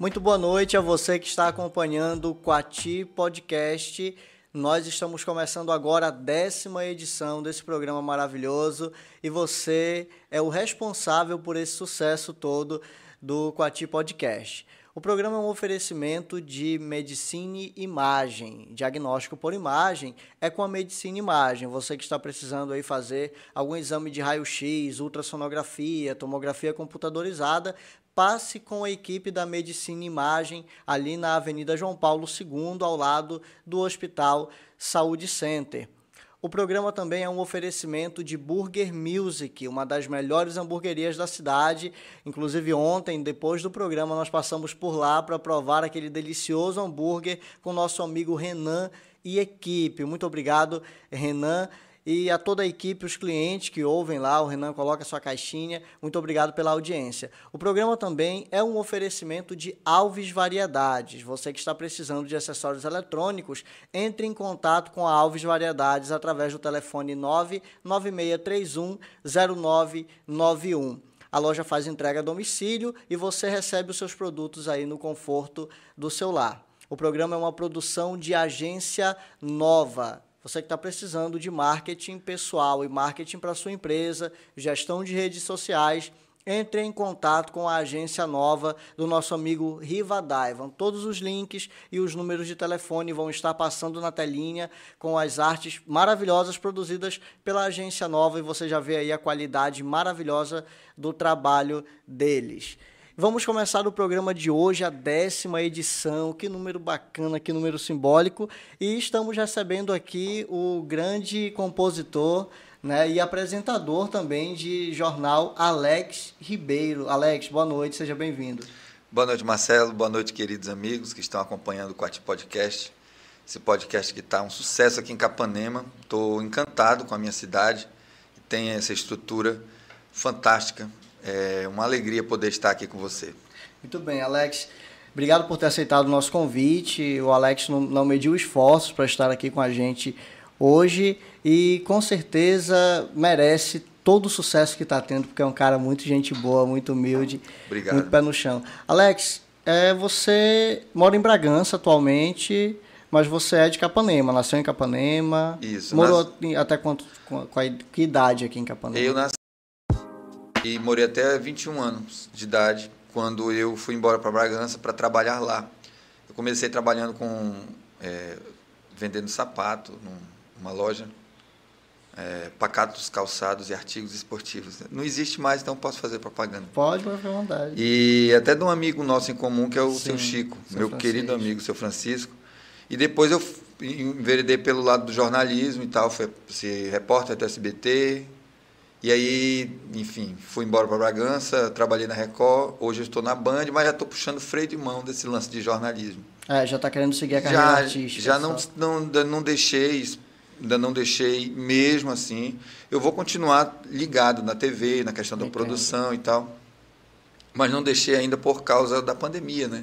Muito boa noite a você que está acompanhando o Quati Podcast. Nós estamos começando agora a décima edição desse programa maravilhoso e você é o responsável por esse sucesso todo do Quati Podcast. O programa é um oferecimento de medicina imagem, diagnóstico por imagem é com a medicina imagem. Você que está precisando aí fazer algum exame de raio-x, ultrassonografia, tomografia computadorizada, passe com a equipe da Medicina Imagem ali na Avenida João Paulo II, ao lado do Hospital Saúde Center. O programa também é um oferecimento de Burger Music, uma das melhores hamburguerias da cidade. Inclusive, ontem, depois do programa, nós passamos por lá para provar aquele delicioso hambúrguer com nosso amigo Renan e equipe. Muito obrigado, Renan e a toda a equipe, os clientes que ouvem lá, o Renan coloca sua caixinha. Muito obrigado pela audiência. O programa também é um oferecimento de Alves Variedades. Você que está precisando de acessórios eletrônicos, entre em contato com a Alves Variedades através do telefone 99631 0991. A loja faz entrega a domicílio e você recebe os seus produtos aí no conforto do seu lar. O programa é uma produção de agência nova. Você que está precisando de marketing pessoal e marketing para sua empresa, gestão de redes sociais, entre em contato com a agência nova do nosso amigo Riva Daivan. Todos os links e os números de telefone vão estar passando na telinha com as artes maravilhosas produzidas pela agência nova e você já vê aí a qualidade maravilhosa do trabalho deles. Vamos começar o programa de hoje, a décima edição. Que número bacana, que número simbólico. E estamos recebendo aqui o grande compositor né, e apresentador também de jornal Alex Ribeiro. Alex, boa noite, seja bem-vindo. Boa noite, Marcelo. Boa noite, queridos amigos que estão acompanhando o Quati Podcast. Esse podcast que está um sucesso aqui em Capanema. Estou encantado com a minha cidade, tem essa estrutura fantástica é uma alegria poder estar aqui com você. Muito bem, Alex. Obrigado por ter aceitado o nosso convite. O Alex não, não mediu esforços para estar aqui com a gente hoje e com certeza merece todo o sucesso que está tendo, porque é um cara muito gente boa, muito humilde, Obrigado. muito pé no chão. Alex, é, você mora em Bragança atualmente, mas você é de Capanema, nasceu em Capanema. Isso. Morou nas... até quanto, com, a, que idade aqui em Capanema? Eu nasci e morei até 21 anos de idade quando eu fui embora para Bragança para trabalhar lá. Eu comecei trabalhando com é, vendendo sapato numa loja, é, pacatos, calçados e artigos esportivos. Não existe mais, então posso fazer propaganda. Pode, à vontade. E até de um amigo nosso em comum que é o Sim, seu Chico, seu meu Francisco. querido amigo, seu Francisco. E depois eu enveredei pelo lado do jornalismo e tal, fui ser repórter do SBT, e aí, enfim, fui embora para Bragança, trabalhei na Record, hoje eu estou na Band, mas já estou puxando freio de mão desse lance de jornalismo. É, já está querendo seguir a carreira já, artística. Já não, não, não deixei, ainda não deixei mesmo assim. Eu vou continuar ligado na TV, na questão da Entendo. produção e tal, mas não deixei ainda por causa da pandemia, né?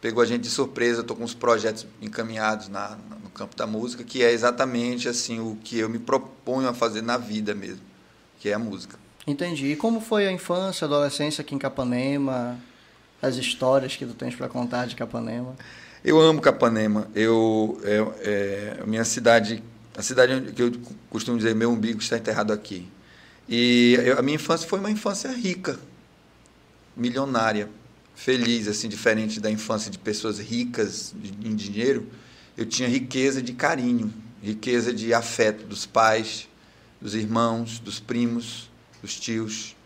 Pegou a gente de surpresa, estou com uns projetos encaminhados na, no campo da música, que é exatamente assim o que eu me proponho a fazer na vida mesmo que é a música. Entendi. E como foi a infância, a adolescência aqui em Capanema? As histórias que tu tens para contar de Capanema? Eu amo Capanema. Eu, é, é, minha cidade, a cidade que eu costumo dizer, meu umbigo está enterrado aqui. E eu, a minha infância foi uma infância rica, milionária, feliz, assim, diferente da infância de pessoas ricas em dinheiro. Eu tinha riqueza de carinho, riqueza de afeto dos pais, dos irmãos, dos primos, dos tios.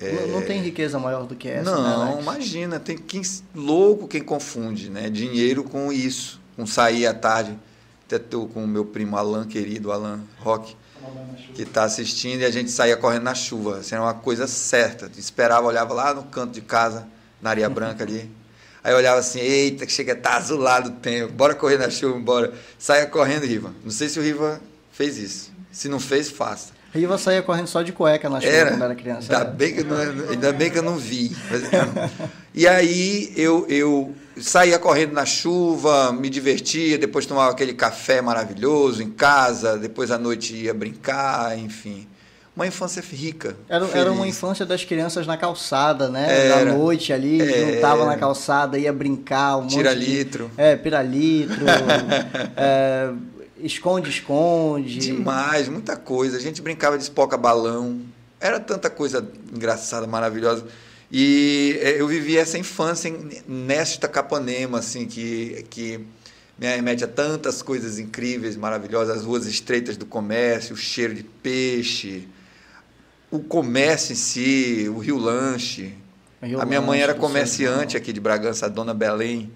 É... Não, não, tem riqueza maior do que essa. Não, né, imagina, tem quem louco quem confunde, né? Dinheiro com isso, com sair à tarde, até tô com o meu primo Alan, querido Alan Roque, que está assistindo e a gente saía correndo na chuva. Assim, era uma coisa certa. Esperava, olhava lá no canto de casa, na areia branca ali. Aí eu olhava assim, eita, que chega, tá azulado o tempo, bora correr na chuva, bora. Saia correndo, Riva. Não sei se o Riva fez isso. Se não fez, faça. Riva saía correndo só de cueca na chuva era, quando era criança. Ainda, bem que, não, ainda bem que eu não vi. e aí eu, eu saía correndo na chuva, me divertia, depois tomava aquele café maravilhoso em casa, depois à noite ia brincar, enfim. uma infância rica. Era, feliz. era uma infância das crianças na calçada, né? Era. Da noite ali, É. juntava na calçada, ia brincar. Um Tira de- litro. É, piralitro. é, Esconde-esconde. Demais, muita coisa. A gente brincava de espoca balão. Era tanta coisa engraçada, maravilhosa. E eh, eu vivi essa infância em- nesta Capanema, assim, que, que me remete a tantas coisas incríveis, maravilhosas. As ruas estreitas do comércio, o cheiro de peixe, o comércio em si, o Rio Lanche. Rio a minha mãe Lanche era comerciante aqui de Bragança, a dona Belém.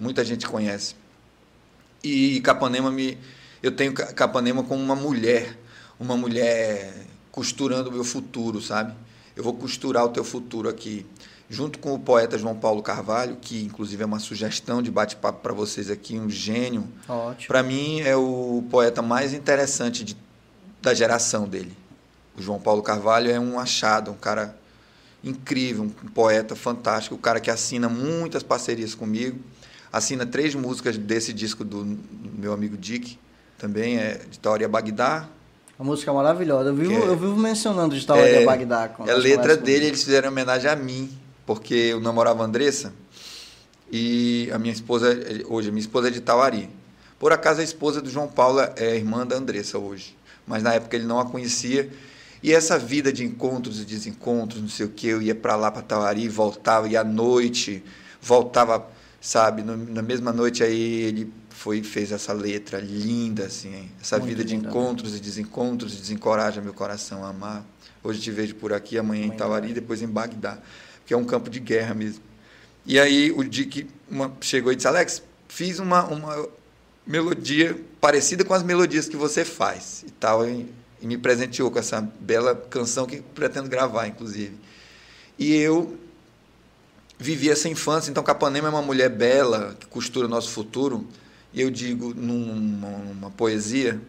Muita gente conhece. E Capanema me. Eu tenho Ca- Capanema como uma mulher, uma mulher costurando o meu futuro, sabe? Eu vou costurar o teu futuro aqui. Junto com o poeta João Paulo Carvalho, que inclusive é uma sugestão de bate-papo para vocês aqui, um gênio. Ótimo. Para mim é o poeta mais interessante de, da geração dele. O João Paulo Carvalho é um achado, um cara incrível, um poeta fantástico, um cara que assina muitas parcerias comigo, assina três músicas desse disco do, meu amigo Dick, também é de Taoria Bagdá. A música é maravilhosa. Eu vivo, é- eu vivo mencionando de Taoria Bagdá. É a nós letra dele, eles fizeram homenagem a mim, porque eu namorava a Andressa e a minha esposa, hoje, a minha esposa é de Tauari. Por acaso a esposa do João Paulo é irmã da Andressa hoje, mas na época ele não a conhecia. E essa vida de encontros e desencontros, não sei o que, eu ia para lá, para Tauari, voltava, ia à noite, voltava, sabe, no- na mesma noite aí ele foi fez essa letra linda, assim, essa Muito vida de né? encontros e desencontros desencoraja meu coração a amar. Hoje te vejo por aqui, amanhã em vai. depois em Bagdá, que é um campo de guerra mesmo. E aí o Dick uma- chegou e disse, Alex, fiz uma, uma melodia parecida com as melodias que você faz e tal, e, e me presenteou com essa bela canção que pretendo gravar, inclusive. E eu vivi essa infância, então Capanema é uma mulher bela, que costura o nosso futuro, e eu digo numa, numa poesia,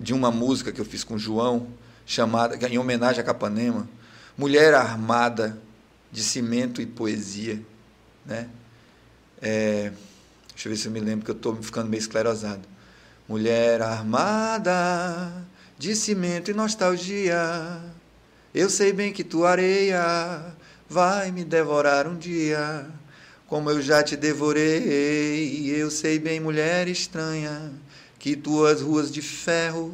de uma música que eu fiz com João, chamada, em homenagem a Capanema, Mulher Armada de Cimento e Poesia, né? É, deixa eu ver se eu me lembro, que eu estou ficando meio esclerosado. Mulher armada de cimento e nostalgia, eu sei bem que tua areia vai me devorar um dia, como eu já te devorei. Eu sei bem, mulher estranha, que tuas ruas de ferro,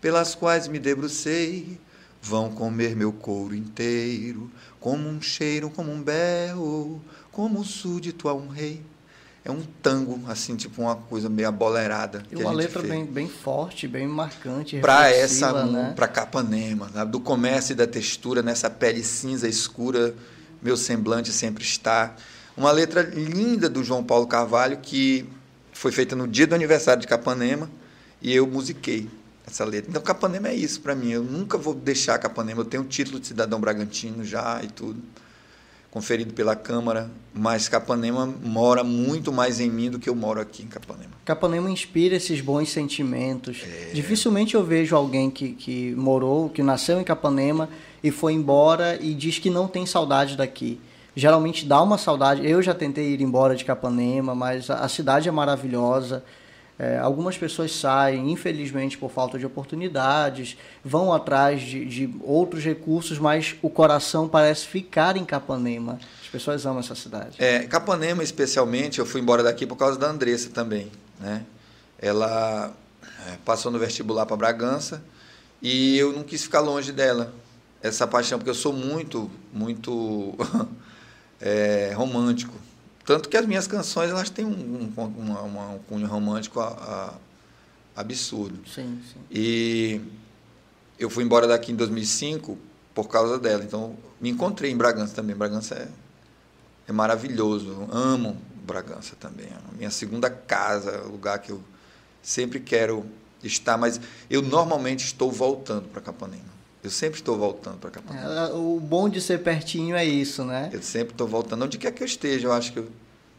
pelas quais me debrucei, vão comer meu couro inteiro, como um cheiro, como um berro, como um súdito a um rei. É um tango, assim, tipo uma coisa meio abolerada. E uma letra fez bem, bem forte, bem marcante. para essa né? para Capanema, sabe? do comércio e da textura nessa pele cinza escura, meu semblante sempre está. Uma letra linda do João Paulo Carvalho que foi feita no dia do aniversário de Capanema e eu musiquei essa letra. Então Capanema é isso para mim. Eu nunca vou deixar Capanema. Eu tenho o título de cidadão bragantino já e tudo conferido pela Câmara, mas Capanema mora muito mais em mim do que eu moro aqui em Capanema. Capanema inspira esses bons sentimentos. Dificilmente eu vejo alguém que, que morou, que nasceu em Capanema e foi embora e diz que não tem saudade daqui. Geralmente dá uma saudade. Eu já tentei ir embora de Capanema, mas a, a cidade é maravilhosa. É, algumas pessoas saem, infelizmente, por falta de oportunidades, vão atrás de, de outros recursos, mas o coração parece ficar em Capanema. As pessoas amam essa cidade. É, Capanema, especialmente, eu fui embora daqui por causa da Andressa também. Né? Ela é, passou no vestibular para Bragança e eu não quis ficar longe dela. Essa paixão, porque eu sou muito, muito é, romântico. Tanto que as minhas canções elas têm um, um, uma- uma- um cunho romântico a- a- absurdo. Sim, sim. E eu fui embora daqui em 2005 por causa dela. Então, me encontrei em Bragança também. Bragança é, é maravilhoso. Eu amo Bragança também. É a minha segunda casa, o lugar que eu sempre quero estar. Mas eu normalmente estou voltando para Capanema. Eu sempre estou voltando para Capanema. É, o bom de ser pertinho é isso, né? Eu sempre estou voltando. Onde quer que eu esteja, eu acho que eu,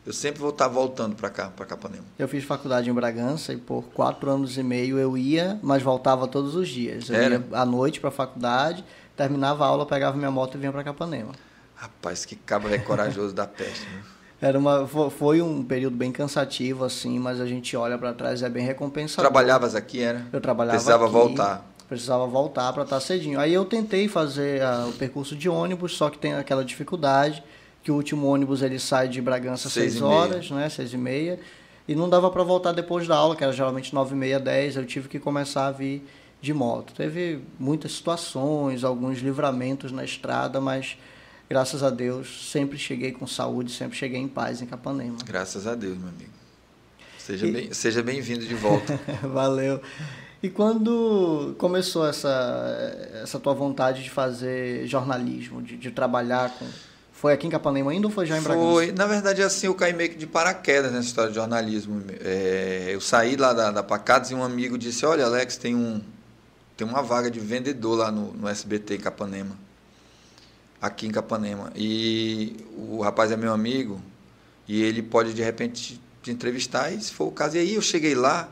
eu sempre vou estar voltando para cá, para Capanema. Eu fiz faculdade em Bragança e por quatro anos e meio eu ia, mas voltava todos os dias. Eu Era? ia à noite para a faculdade, terminava a aula, pegava minha moto e vinha para Capanema. Rapaz, que cabra é corajoso da peste. Né? Era uma, fo- foi um período bem cansativo, assim, mas a gente olha para trás e é bem recompensador. Trabalhavas aqui, era? Eu trabalhava Precisava aqui. voltar. Precisava voltar para estar cedinho. Aí eu tentei fazer a, o percurso de ônibus, só que tem aquela dificuldade que o último ônibus ele sai de Bragança às 6 horas, né, 6 e meia, e não dava para voltar depois da aula, que era geralmente 9 e meia, 10, eu tive que começar a vir de moto. Teve muitas situações, alguns livramentos na estrada, mas graças a Deus sempre cheguei com saúde, sempre cheguei em paz em Capanema. Graças a Deus, meu amigo. Seja e... bem, seja bem-vindo de volta. Valeu. E quando começou essa, essa tua vontade de fazer jornalismo, de, de trabalhar com. Foi aqui em Capanema ainda ou foi já em Bragança? Foi, na verdade, assim, eu caí meio que de paraquedas nessa história de jornalismo. É, eu saí lá da, da Pacados e um amigo disse: Olha, Alex, tem, um, tem uma vaga de vendedor lá no, no SBT em Capanema. Aqui em Capanema. E o rapaz é meu amigo e ele pode, de repente, te entrevistar. E se for o caso, e aí eu cheguei lá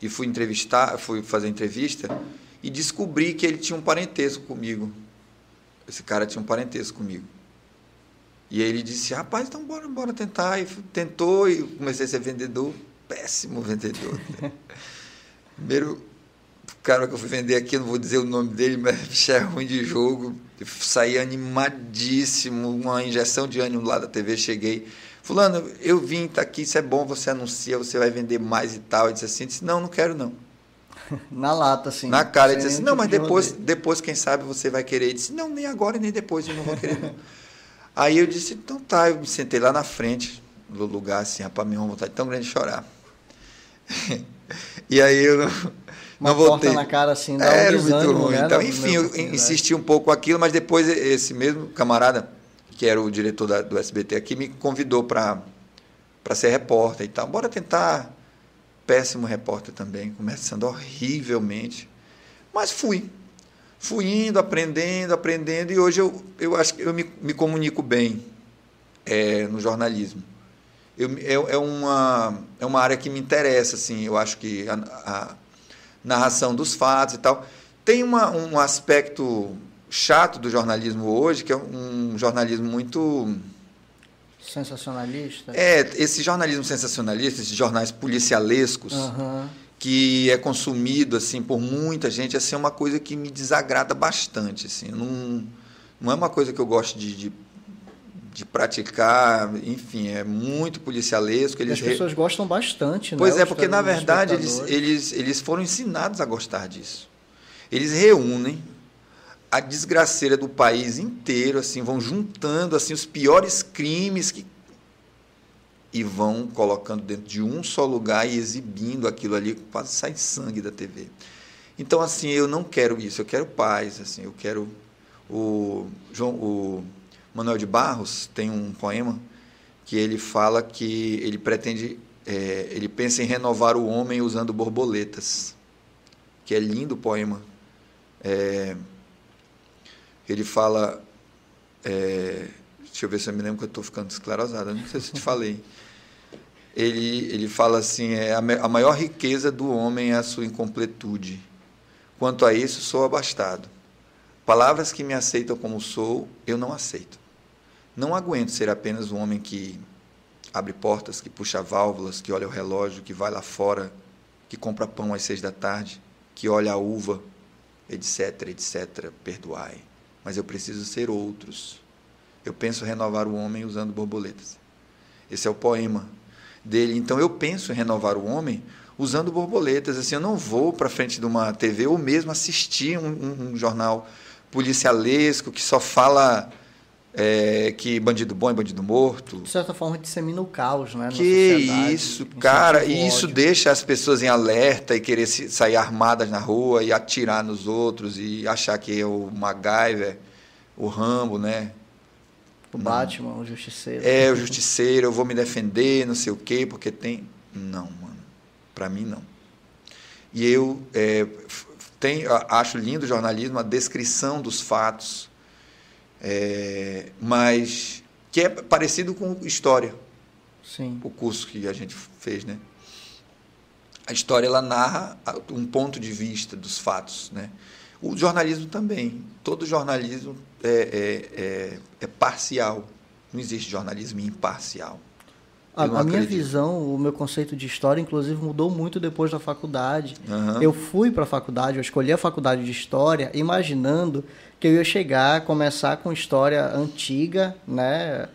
e fui entrevistar, fui fazer entrevista e descobri que ele tinha um parentesco comigo. Esse cara tinha um parentesco comigo. E aí ele disse: "Rapaz, então bora, bora tentar". E tentou e comecei a ser vendedor, péssimo vendedor. Primeiro cara que eu fui vender aqui, não vou dizer o nome dele, mas é ruim de jogo. Saí animadíssimo, uma injeção de ânimo lá da TV, cheguei Fulano, eu vim, tá aqui, isso é bom, você anuncia, você vai vender mais e tal. Ele disse assim, disse, não, não quero não. Na lata, assim. Na cara, ele disse assim, não, mas depois, depois, quem sabe, você vai querer. Ele disse, não, nem agora nem depois, eu não vou querer não. Aí eu disse, então tá, eu me sentei lá na frente do lugar, assim, rapaz, minha vontade tão grande de chorar. e aí eu não, não voltei. na cara assim, dá Era um muito ruim. Né? Então, enfim, eu insisti um pouco com aquilo, mas depois esse mesmo camarada que era o diretor da, do SBT aqui, me convidou para ser repórter e tal. Bora tentar. Péssimo repórter também, começando horrivelmente. Mas fui. Fui indo, aprendendo, aprendendo, e hoje eu, eu acho que eu me, me comunico bem é, no jornalismo. Eu, é, é, uma, é uma área que me interessa, assim, eu acho que a, a narração dos fatos e tal. Tem uma, um aspecto chato do jornalismo hoje, que é um jornalismo muito sensacionalista. É, esse jornalismo sensacionalista, esses jornais policialescos, uhum. que é consumido assim por muita gente, assim, é uma coisa que me desagrada bastante, assim. Não, não é uma coisa que eu gosto de, de, de praticar, enfim, é muito policialesco. Eles As pessoas re... gostam bastante, Pois né? é, porque na verdade eles, eles, eles foram ensinados a gostar disso. Eles reúnem a desgraceira do país inteiro, assim, vão juntando assim os piores crimes que e vão colocando dentro de um só lugar e exibindo aquilo ali, quase sai sangue da TV. Então assim, eu não quero isso, eu quero paz, assim, eu quero o João o Manuel de Barros tem um poema que ele fala que ele pretende é, ele pensa em renovar o homem usando borboletas, que é lindo o poema. É, ele fala. É, deixa eu ver se eu me lembro que eu estou ficando esclerosada, não sei se te falei. Ele, ele fala assim: é, a maior riqueza do homem é a sua incompletude. Quanto a isso, sou abastado. Palavras que me aceitam como sou, eu não aceito. Não aguento ser apenas um homem que abre portas, que puxa válvulas, que olha o relógio, que vai lá fora, que compra pão às seis da tarde, que olha a uva, etc, etc. Perdoai mas eu preciso ser outros. Eu penso renovar o homem usando borboletas. Esse é o poema dele. Então eu penso renovar o homem usando borboletas. Assim, eu não vou para frente de uma TV ou mesmo assistir um, um, um jornal policialesco que só fala é, que bandido bom é bandido morto. De certa forma, dissemina o caos, né? Que isso, cara. E isso deixa as pessoas em alerta e querer sair armadas na rua e atirar nos outros e achar que é o MacGyver, o Rambo, né? O não. Batman, o Justiceiro. É, o Justiceiro, eu vou me defender, não sei o quê, porque tem. Não, mano. Para mim, não. E eu é, tenho, acho lindo o jornalismo, a descrição dos fatos é, mas que é parecido com história. Sim. O curso que a gente fez, né? A história ela narra um ponto de vista dos fatos, né? O jornalismo também. Todo jornalismo é, é, é, é parcial. Não existe jornalismo imparcial. A, a minha visão, o meu conceito de história, inclusive, mudou muito depois da faculdade. Uhum. Eu fui para a faculdade, eu escolhi a faculdade de história, imaginando que eu ia chegar, começar com história antiga, né?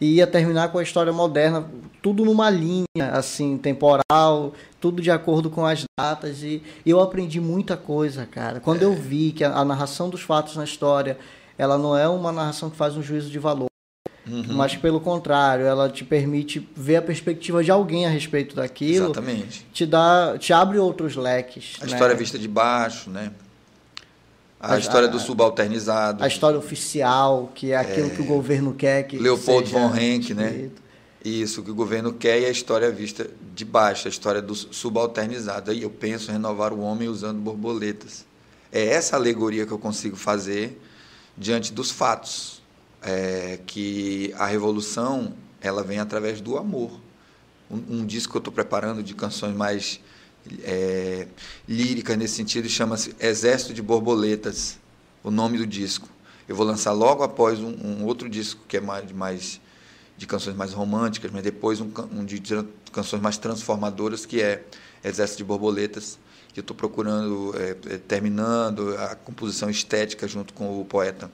E ia terminar com a história moderna, tudo numa linha, assim, temporal, tudo de acordo com as datas. E, eu aprendi muita coisa, cara. Quando é. eu vi que a, a narração dos fatos na história, ela não é uma narração que faz um juízo de valor Uhum. Mas pelo contrário, ela te permite ver a perspectiva de alguém a respeito daquilo. Exatamente. Te dá, te abre outros leques. A né? história vista de baixo, né? A, a história do subalternizado. A história oficial, que é aquilo é, que o governo quer que Leopold von Henck, né? Isso, que o governo quer e a história vista de baixo, a história do subalternizado. Aí eu penso em renovar o homem usando borboletas. É essa alegoria que eu consigo fazer diante dos fatos é, que a revolução ela vem através do amor. Um, um disco que eu estou preparando de canções mais é, líricas nesse sentido chama-se Exército de Borboletas, o nome do disco. Eu vou lançar logo após um, um outro disco que é mais, mais de canções mais românticas, mas depois um, um de canções mais transformadoras que é Exército de Borboletas que eu estou procurando é, é, terminando a composição estética junto com o poeta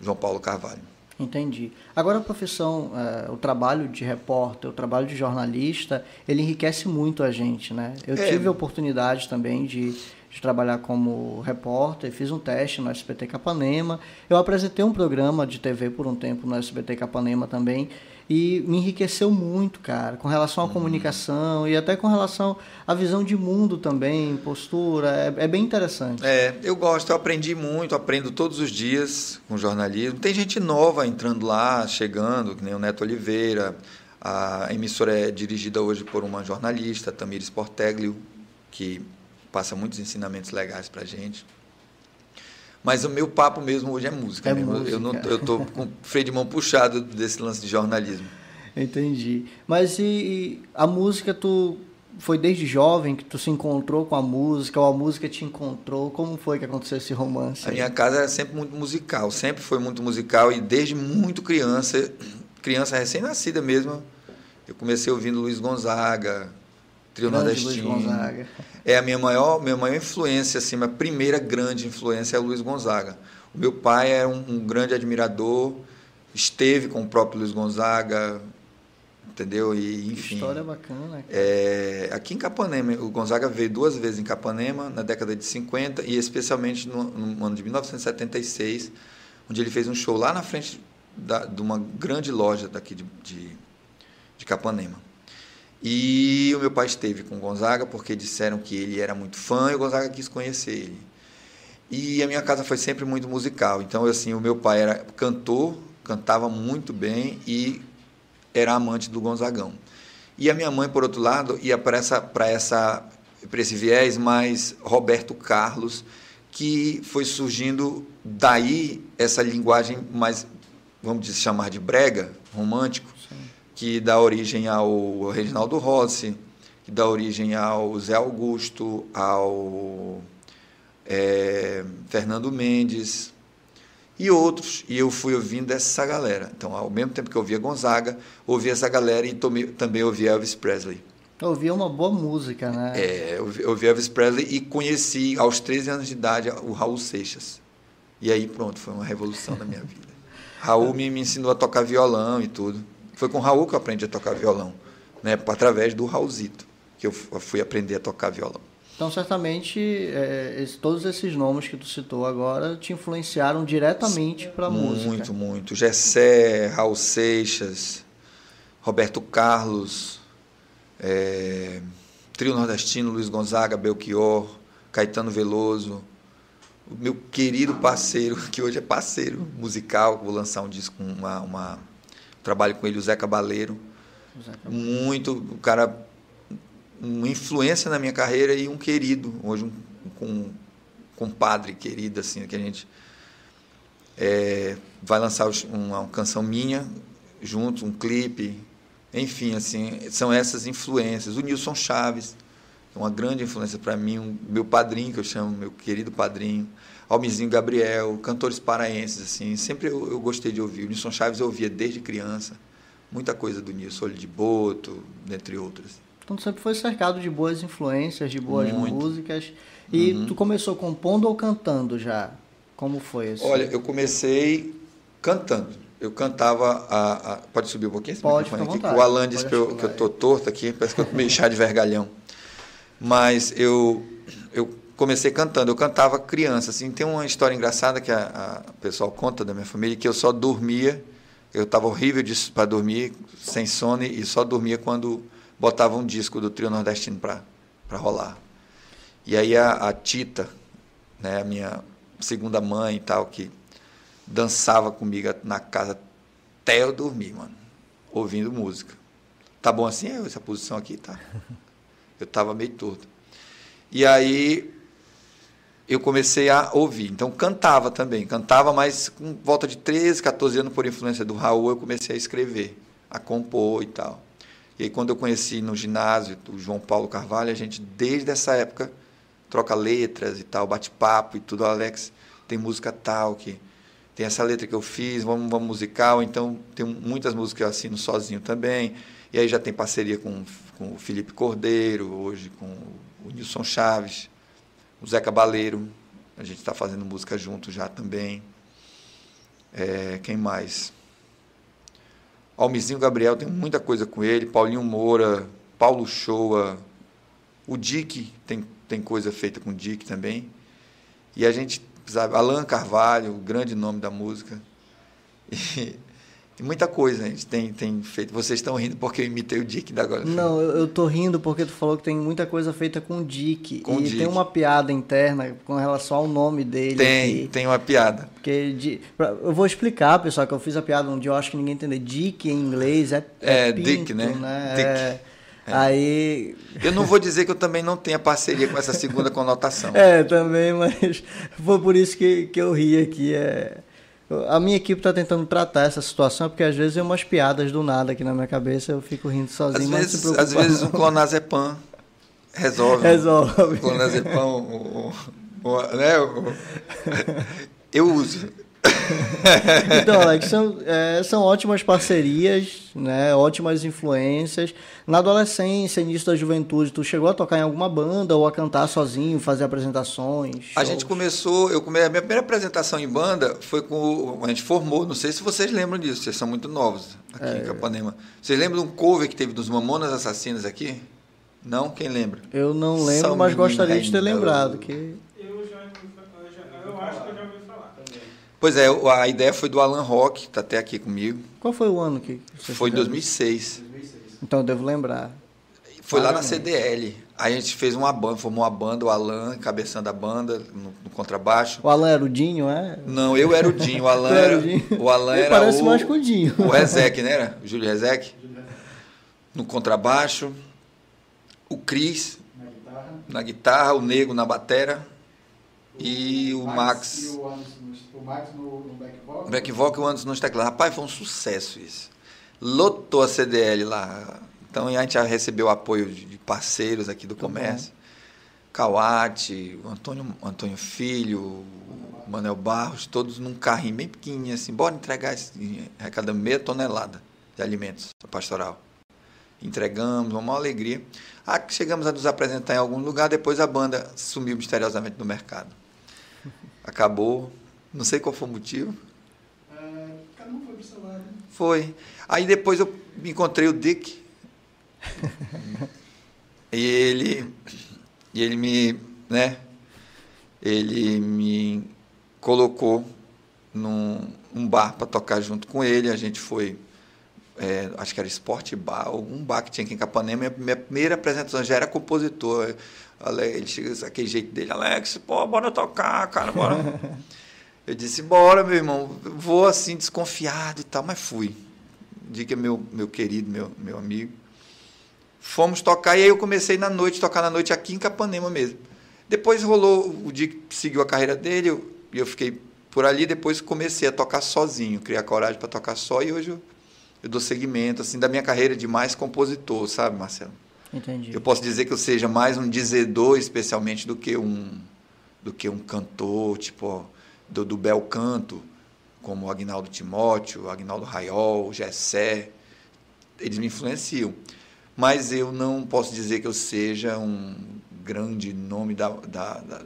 João Paulo Carvalho. Entendi. Agora a profissão, é, o trabalho de repórter, o trabalho de jornalista, ele enriquece muito a gente, né? Eu é. tive a oportunidade também de, de trabalhar como repórter, fiz um teste no SBT Capanema. Eu apresentei um programa de TV por um tempo no SBT Capanema também e me enriqueceu muito, cara, com relação à uhum. comunicação e até com relação à visão de mundo também, postura, é, é, bem interessante. É, eu gosto, eu aprendi muito, aprendo todos os dias com jornalismo. Tem gente nova entrando lá, chegando, que nem o Neto Oliveira. A emissora é dirigida hoje por uma jornalista, Tamires Porteglio, que passa muitos ensinamentos legais para gente. Mas o meu papo mesmo hoje é música. É música. Eu, não, eu tô com o freio de mão puxado desse lance de jornalismo. Entendi. Mas e, e, a música, tu foi desde jovem que tu se encontrou com a música, ou a música te encontrou? Como foi que aconteceu esse romance? A minha casa era sempre muito musical, sempre foi muito musical e desde muito criança, criança recém-nascida mesmo, eu comecei ouvindo Luiz Gonzaga, Trio Grande Nordestino. Luiz Gonzaga é a minha maior, minha maior influência, assim, minha primeira grande influência é o Luiz Gonzaga. O meu pai é um, um grande admirador, esteve com o próprio Luiz Gonzaga, entendeu? E, enfim. História bacana. É, aqui em Capanema, o Gonzaga veio duas vezes em Capanema, na década de 50, e especialmente no, no ano de 1976, onde ele fez um show lá na frente da, de uma grande loja daqui de, de, de Capanema. E o meu pai esteve com o Gonzaga porque disseram que ele era muito fã e o Gonzaga quis conhecer ele. E a minha casa foi sempre muito musical. Então, assim, o meu pai era cantor, cantava muito bem e era amante do Gonzagão. E a minha mãe, por outro lado, ia para essa para essa para esse viés mais Roberto Carlos, que foi surgindo daí essa linguagem mais vamos chamar de brega, romântico, que dá origem ao Reginaldo Rossi, que dá origem ao Zé Augusto, ao é, Fernando Mendes e outros. E eu fui ouvindo essa galera. Então, ao mesmo tempo que eu ouvia Gonzaga, ouvia essa galera e tomei, também ouvia Elvis Presley. Eu ouvia uma boa música, né? É, eu ouvi Elvis Presley e conheci aos 13 anos de idade o Raul Seixas. E aí, pronto, foi uma revolução na minha vida. Raul me, me ensinou a tocar violão e tudo. Foi com o Raul que eu aprendi a tocar violão, né? através do Raulzito, que eu fui aprender a tocar violão. Então, certamente, é, esse, todos esses nomes que tu citou agora te influenciaram diretamente para a música. Muito, muito. Gessé, Raul Seixas, Roberto Carlos, é, Trio Nordestino, Luiz Gonzaga, Belchior, Caetano Veloso, o meu querido parceiro, que hoje é parceiro musical, vou lançar um disco, uma, uma trabalho com ele, o Zé Cabaleiro. Muito, o cara, uma influência na minha carreira e um querido, hoje um, um compadre querido, assim, que a gente é, vai lançar uma, uma canção minha junto, um clipe, enfim, assim, são essas influências. O Nilson Chaves, uma grande influência para mim, um, meu padrinho, que eu chamo, meu querido padrinho. Almizinho Gabriel, cantores paraenses, assim, sempre eu, eu gostei de ouvir. O Nilson Chaves eu ouvia desde criança, Muita coisa do Nilson Olho de Boto, dentre outras. Então tu sempre foi cercado de boas influências, de boas Muito. músicas. E uhum. tu começou compondo ou cantando já? Como foi isso? Olha, eu comecei cantando. Eu cantava a, a... Pode subir um pouquinho Pode, microfone aqui? O Alan disse que eu, que eu tô torto aqui, parece que eu tomei chá de vergalhão. Mas eu comecei cantando. Eu cantava criança. Assim, tem uma história engraçada que a, a pessoal conta da minha família, que eu só dormia, eu estava horrível para dormir, sem sono, e só dormia quando botava um disco do trio nordestino para rolar. E aí a, a Tita, né, a minha segunda mãe e tal, que dançava comigo na casa até eu dormir, mano, ouvindo música. Tá bom assim essa posição aqui, tá? Eu tava meio torto. E aí eu comecei a ouvir. Então cantava também, cantava, mas com volta de 13, 14 anos por influência do Raul, eu comecei a escrever, a compor e tal. E aí quando eu conheci no ginásio o João Paulo Carvalho, a gente desde essa época troca letras e tal, bate-papo e tudo. Alex, tem música tal que tem essa letra que eu fiz, vamos, vamos musical. Então, tem muitas músicas que eu assino sozinho também. E aí já tem parceria com, com o Felipe Cordeiro, hoje com o Nilson Chaves, o Zé Cabaleiro. A gente está fazendo música junto já também. É, quem mais? Almizinho Gabriel, tem muita coisa com ele. Paulinho Moura, Paulo Shoa, o Dick tem tem coisa feita com Dick também. E a gente sabe, Alan Carvalho, o grande nome da música. E, e muita coisa a gente tem, tem feito. Vocês estão rindo porque eu imitei o Dick da agora. Não, eu, eu tô rindo porque tu falou que tem muita coisa feita com o Dick. Com e Dick. tem uma piada interna com relação ao nome dele. Tem, aqui. tem uma piada. Porque eu vou explicar, pessoal, que eu fiz a piada um dia, eu acho que ninguém entendeu. Dick em inglês é, é, é pinto, Dick, né? né? Dick. É, é. Aí. Eu não vou dizer que eu também não tenha parceria com essa segunda conotação. É, também, mas foi por isso que, que eu ri aqui. É... A minha equipe está tentando tratar essa situação, porque às vezes tem umas piadas do nada aqui na minha cabeça, eu fico rindo sozinho. Às vezes, às vezes um clonazepam resolve. Resolve. clonazepam, o, o, o, né? O, eu uso. então, Alex, são, é, são ótimas parcerias, né? Ótimas influências. Na adolescência, início da juventude, tu chegou a tocar em alguma banda ou a cantar sozinho, fazer apresentações? Shows? A gente começou, eu come, a minha primeira apresentação em banda foi com a gente formou, não sei se vocês lembram disso, vocês são muito novos aqui é. em Capanema. Vocês lembram de um cover que teve dos Mamonas Assassinas aqui? Não, quem lembra? Eu não lembro, São mas gostaria de ter lembrado que Pois é, a ideia foi do Alan Rock, que está até aqui comigo. Qual foi o ano que você Foi em 2006. 2006. Então eu devo lembrar. Foi lá na CDL. Aí a gente fez uma banda, formou uma banda, o Alan encabeçando a banda no, no, contrabaixo. O Alan era o Dinho, é? Não, eu era o Dinho. O Alan era, o, Dinho. o Alan era parece o, mais com o Dinho. O Rezek, né? Era? O Júlio Rezek. No contrabaixo. O Cris na guitarra. na guitarra, o Nego na batera. E o Max. Max e o Anderson o Max no, no back vocal? Back vocal e o Anderson nos teclados. Rapaz, foi um sucesso isso. Lotou a CDL lá. Então a gente já recebeu apoio de parceiros aqui do Muito comércio. Bom. Cauate, o Antônio, Antônio Filho, o Manuel Barros, todos num carrinho bem pequenininho assim. Bora entregar esse arrecadamos meia tonelada de alimentos pastoral. Entregamos, uma maior alegria. Ah, chegamos a nos apresentar em algum lugar, depois a banda sumiu misteriosamente do mercado. Acabou, não sei qual foi o motivo. É, cada um foi pro seu lado. Foi. Aí depois eu encontrei o Dick. e ele e ele me, né? Ele me colocou num um bar para tocar junto com ele. A gente foi, é, acho que era Sport Bar, um bar que tinha aqui em Capanema. Minha, minha primeira apresentação já era compositor. Ele chega aquele jeito dele, Alex, pô, bora tocar, cara, bora. Eu disse, bora, meu irmão. Vou assim, desconfiado e tal, mas fui. Diga é meu, meu querido, meu, meu amigo. Fomos tocar e aí eu comecei na noite, tocar na noite aqui em Capanema mesmo. Depois rolou, o dia que seguiu a carreira dele, eu, eu fiquei por ali, depois comecei a tocar sozinho, criar coragem para tocar só e hoje eu, eu dou segmento assim da minha carreira de mais compositor, sabe, Marcelo? Entendi. Eu posso dizer que eu seja mais um dizedor especialmente do que um do que um cantor, tipo, do, do bel canto, como Agnaldo Timóteo, Agnaldo Raiol, Gessé, eles me influenciam. Mas eu não posso dizer que eu seja um grande nome da, da, da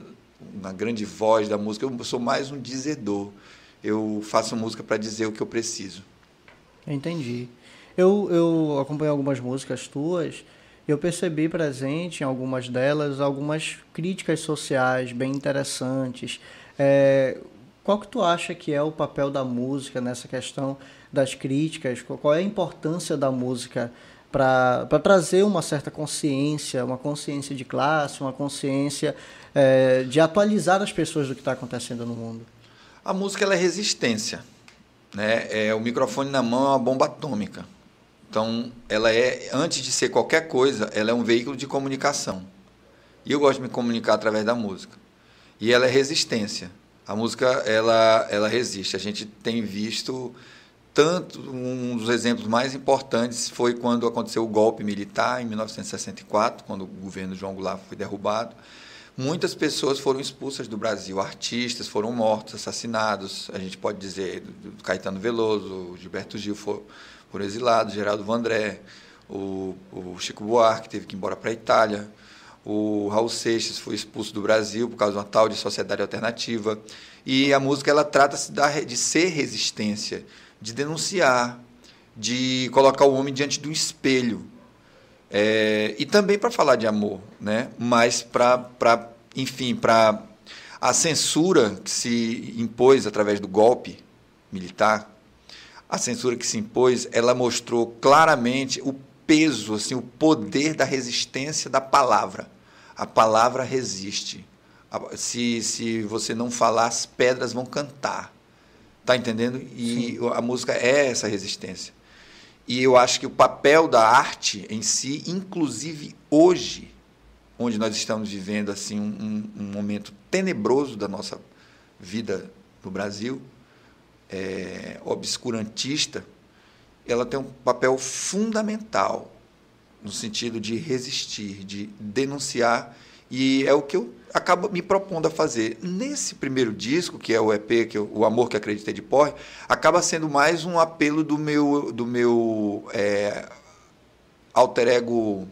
uma grande voz da música. Eu sou mais um dizedor. Eu faço música para dizer o que eu preciso. Entendi. Eu, eu acompanho algumas músicas tuas eu percebi presente em algumas delas algumas críticas sociais bem interessantes. É, qual que tu acha que é o papel da música nessa questão das críticas? Qual é a importância da música para trazer uma certa consciência, uma consciência de classe, uma consciência é, de atualizar as pessoas do que está acontecendo no mundo? A música é resistência. Né? É, o microfone na mão é uma bomba atômica. Então, ela é, antes de ser qualquer coisa, ela é um veículo de comunicação. E eu gosto de me comunicar através da música. E ela é resistência. A música, ela, ela resiste. A gente tem visto tanto, um dos exemplos mais importantes foi quando aconteceu o golpe militar, em 1964, quando o governo João Goulart foi derrubado. Muitas pessoas foram expulsas do Brasil, artistas foram mortos, assassinados. A gente pode dizer do Caetano Veloso, Gilberto Gil foram foram exilados, Geraldo Vandré, o, o Chico Buarque teve que ir embora para a Itália, o Raul Seixas foi expulso do Brasil por causa de uma tal de sociedade alternativa. E a música ela trata-se de ser resistência, de denunciar, de colocar o homem diante do espelho. É, e também para falar de amor, né? mas para, enfim, para a censura que se impôs através do golpe militar, a censura que se impôs, ela mostrou claramente o peso, assim, o poder da resistência da palavra. A palavra resiste. Se, se você não falar, as pedras vão cantar. Tá entendendo? E Sim. a música é essa resistência. E eu acho que o papel da arte em si, inclusive hoje, onde nós estamos vivendo assim um, um momento tenebroso da nossa vida no Brasil, é, obscurantista, ela tem um papel fundamental no sentido de resistir, de denunciar, e é o que eu acabo me propondo a fazer. Nesse primeiro disco, que é o EP, que eu, o Amor que Acreditei de Porre, acaba sendo mais um apelo do meu, do meu é, alter ego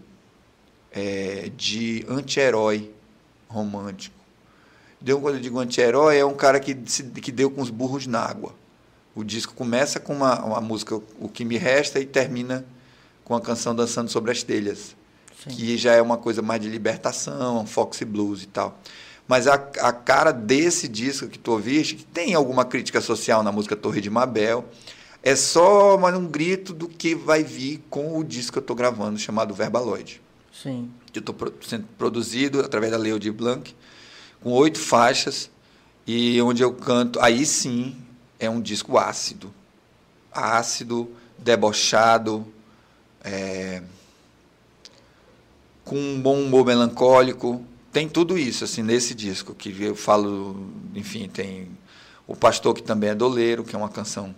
é, de anti-herói romântico. Deu, quando eu digo anti-herói, é um cara que, que deu com os burros na água. O disco começa com uma, uma música, O Que Me Resta, e termina com a canção Dançando Sobre as Telhas, Sim. que já é uma coisa mais de libertação, foxy blues e tal. Mas a, a cara desse disco que tu ouviste, que tem alguma crítica social na música Torre de Mabel, é só mais um grito do que vai vir com o disco que eu estou gravando, chamado Verbaloid. Sim. Que eu estou sendo produzido através da Leo de Blanc, com oito faixas, e onde eu canto, aí sim, é um disco ácido. Ácido, debochado, é, com um bom humor melancólico. Tem tudo isso assim nesse disco que eu falo, enfim, tem o Pastor que também é doleiro, que é uma canção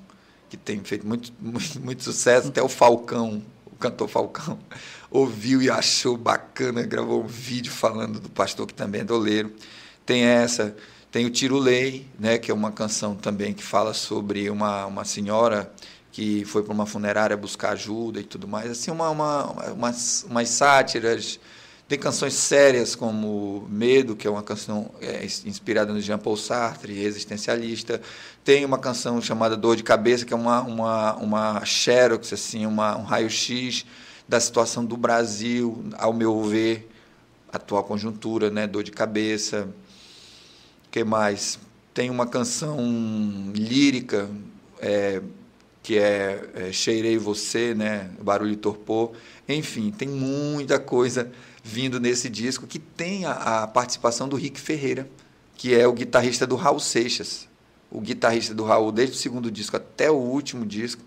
que tem feito muito, muito, muito sucesso, até o Falcão, o cantor Falcão, ouviu e achou bacana, gravou um vídeo falando do Pastor que também é doleiro. Tem essa, tem o Tiro Lei, né, que é uma canção também que fala sobre uma, uma senhora que foi para uma funerária buscar ajuda e tudo mais. Assim, uma, uma, umas, umas sátiras. Tem canções sérias como Medo, que é uma canção é, inspirada no Jean-Paul Sartre, existencialista. Tem uma canção chamada Dor de Cabeça, que é uma, uma, uma xerox, assim, uma, um raio-x da situação do Brasil, ao meu ver, atual conjuntura, né? Dor de Cabeça que mais? Tem uma canção lírica é, que é, é, Cheirei Você, né? Barulho Torpor. Enfim, tem muita coisa vindo nesse disco que tem a, a, participação do Rick Ferreira, que é o guitarrista do Raul Seixas. O guitarrista do Raul, desde o segundo disco até o último disco,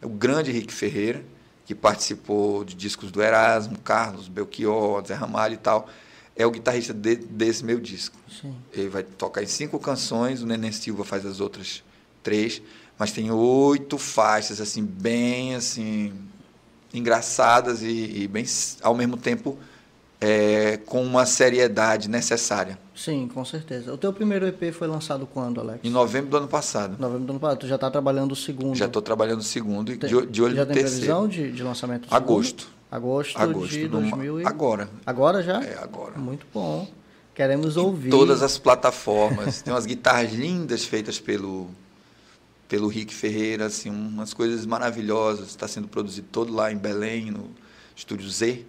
é o grande Rick Ferreira, que participou de discos do Erasmo, Carlos, Belchior, Zé Ramalho e tal é o guitarrista de, desse meu disco. Sim. Ele vai tocar em cinco canções, o Neném Silva faz as outras três, mas tem oito faixas, assim, bem, assim, engraçadas e, e bem, ao mesmo tempo, é, com uma seriedade necessária. Sim, com certeza. O teu primeiro EP foi lançado quando, Alex? Em novembro do ano passado. Novembro do ano passado. Tu já está trabalhando o segundo? Já estou trabalhando o segundo e Tem, de, de olho já no tem terceiro. previsão de, de lançamento Agosto. segundo? Agosto, Agosto de do ma- 2000 e... Agora. Agora já? É, agora. Muito bom. Queremos ouvir. Todas as plataformas. Tem umas guitarras lindas feitas pelo pelo Rick Ferreira, assim, umas coisas maravilhosas. Está sendo produzido todo lá em Belém, no Estúdio Z.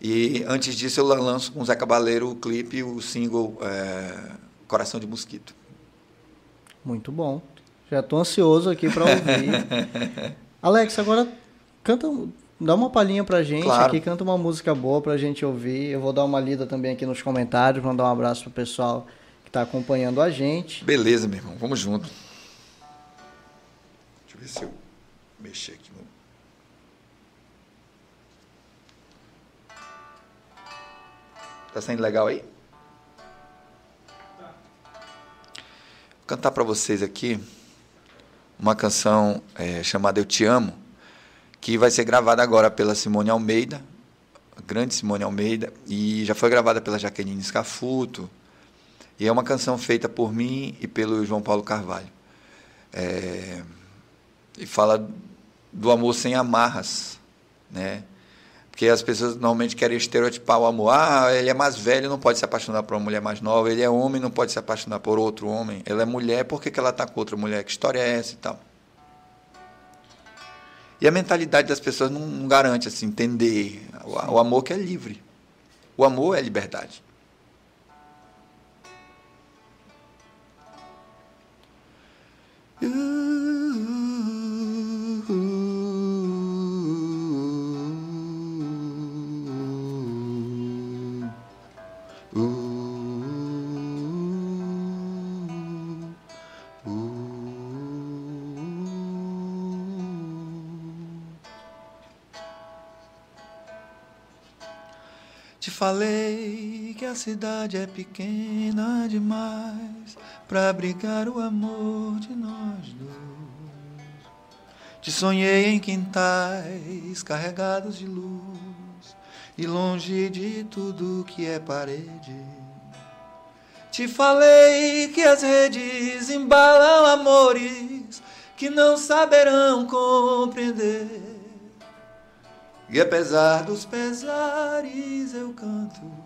E antes disso eu lanço com o Zé Cabaleiro o clipe, o single é, Coração de Mosquito. Muito bom. Já estou ansioso aqui para ouvir. Alex, agora canta, dá uma palhinha pra gente Claro. aqui, canta uma música boa pra gente ouvir. Eu vou dar uma lida também aqui nos comentários, mandar um abraço pro pessoal que está acompanhando a gente. Beleza, meu irmão, vamos junto. Deixa eu ver se eu mexer aqui. no- Tá saindo legal aí? Vou cantar para vocês aqui uma canção eh, chamada Eu Te Amo, que vai ser gravada agora pela Simone Almeida, a grande Simone Almeida, e já foi gravada pela Jaqueline Scafuto, e é uma canção feita por mim e pelo João Paulo Carvalho. É, e fala do amor sem amarras, né? Porque as pessoas normalmente querem estereotipar o amor. Ah, ele é mais velho, não pode se apaixonar por uma mulher mais nova. Ele é homem, não pode se apaixonar por outro homem. Ela é mulher, por que, que ela está com outra mulher? Que história é essa e tal? E a mentalidade das pessoas não, não garante assim, entender o, o amor que é livre. O amor é liberdade. Te a cidade é pequena demais para abrigar o amor de nós dois. Te sonhei em quintais carregados de luz e longe de tudo que é parede. Te falei que as redes embalam amores que não saberão compreender. E apesar dos pesares eu canto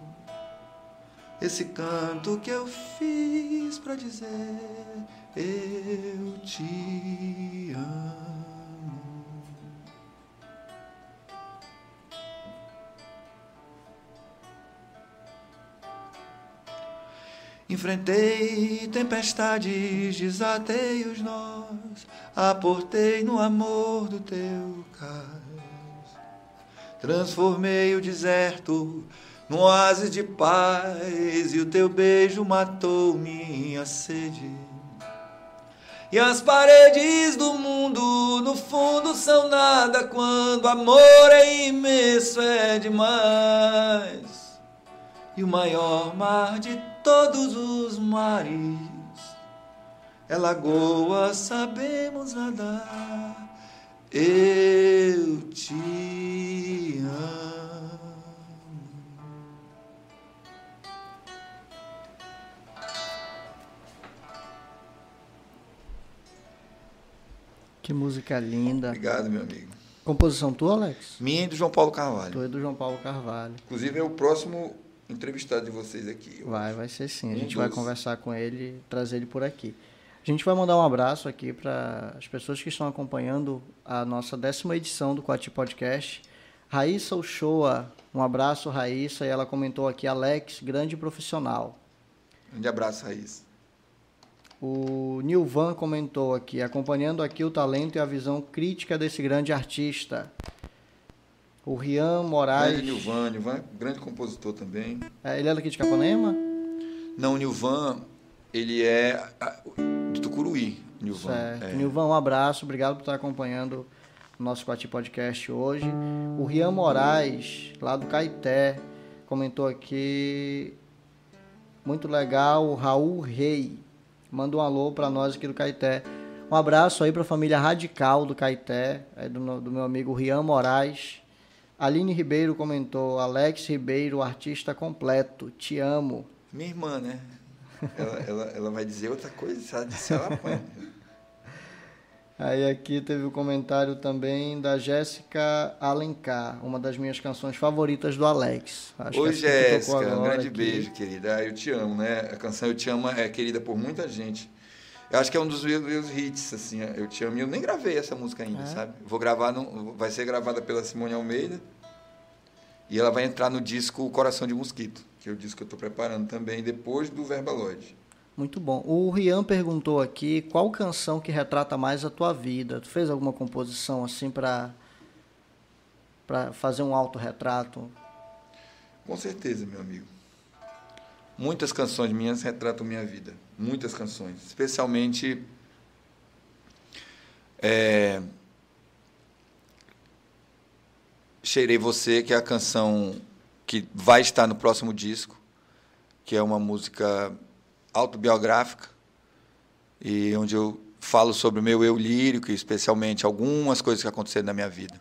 esse canto que eu fiz pra dizer eu te amo. Enfrentei tempestades, desatei os nós, aportei no amor do teu cais. Transformei o deserto num oásis de paz e o teu beijo matou minha sede. E as paredes do mundo no fundo são nada quando amor é imenso é demais. E o maior mar de todos os mares é lagoa, sabemos nadar. Eu te amo. Que música linda. Obrigado, meu amigo. Composição tua, Alex? Minha e do João Paulo Carvalho. Tu é do João Paulo Carvalho. Inclusive é o próximo entrevistado de vocês aqui. Vai, vai ser sim. A gente vai conversar com ele, trazer ele por aqui. A gente vai mandar um abraço aqui para as pessoas que estão acompanhando a nossa décima edição do Coati Podcast. Raíssa Uchoa, um abraço, Raíssa, e ela comentou aqui, Alex, grande profissional. Grande abraço, Raiz. O Nilvan comentou aqui, acompanhando aqui o talento e a visão crítica desse grande artista. O Rian Moraes. Grande Nilvan, Nilvan é grande compositor também. É, ele é daqui de Capanema? Não, o Nilvan, ele é de Tucuruí. Nilvan. Certo. É. Nilvan, um abraço, obrigado por estar acompanhando o nosso Quati Podcast hoje. O Rian Moraes, lá do Caeté, comentou aqui. Muito legal, o Raul Rei. Manda um alô para nós aqui do Caeté. Um abraço aí para a família Radical do Caeté, é do, do meu amigo Rian Moraes. Aline Ribeiro comentou: Alex Ribeiro, artista completo, te amo. Minha irmã, né? Ela, ela, ela vai dizer outra coisa, se ela disser, ela apanha. Aí aqui teve o um comentário também da Jéssica Alencar, uma das minhas canções favoritas do Alex. Acho Oi, Jéssica, um grande aqui. beijo, querida. Ah, eu te amo, né? A canção Eu Te Amo é querida por muita gente. Eu acho que é um dos meus hits, assim, Eu Te Amo. E eu nem gravei essa música ainda, é. sabe? Vou gravar, no, vai ser gravada pela Simone Almeida. E ela vai entrar no disco Coração de Mosquito, que é o disco que eu estou preparando também, depois do Verbaloid. Muito bom. O Rian perguntou aqui qual canção que retrata mais a tua vida. Tu fez alguma composição assim para para fazer um autorretrato? Com certeza, meu amigo. Muitas canções minhas retratam minha vida. Muitas canções. Especialmente. É, Cheirei Você, que é a canção que vai estar no próximo disco, que é uma música autobiográfica e onde eu falo sobre o meu eu lírico, especialmente algumas coisas que aconteceram na minha vida.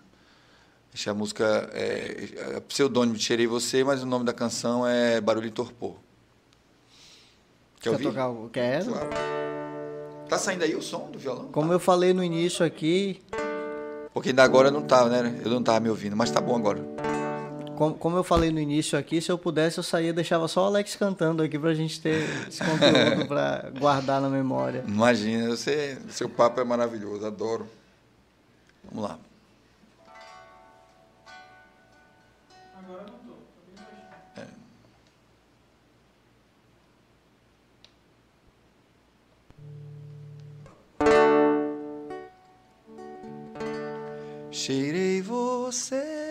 Essa música é, é pseudônimo de Cheirei Você, mas o nome da canção é Barulho e Torpor. Quer ouvir? Tocar, quero. Claro. Tá saindo aí o som do violão? Como tá. eu falei no início aqui... Porque ainda agora não tá, né? Eu não tava me ouvindo, mas tá bom agora como, como eu falei no início aqui, se eu pudesse, eu saía deixava só o Alex cantando aqui pra gente ter esse conteúdo pra guardar na memória. Imagina, você, seu papo é maravilhoso, adoro. Vamos lá. Agora não tô. É. Cheirei você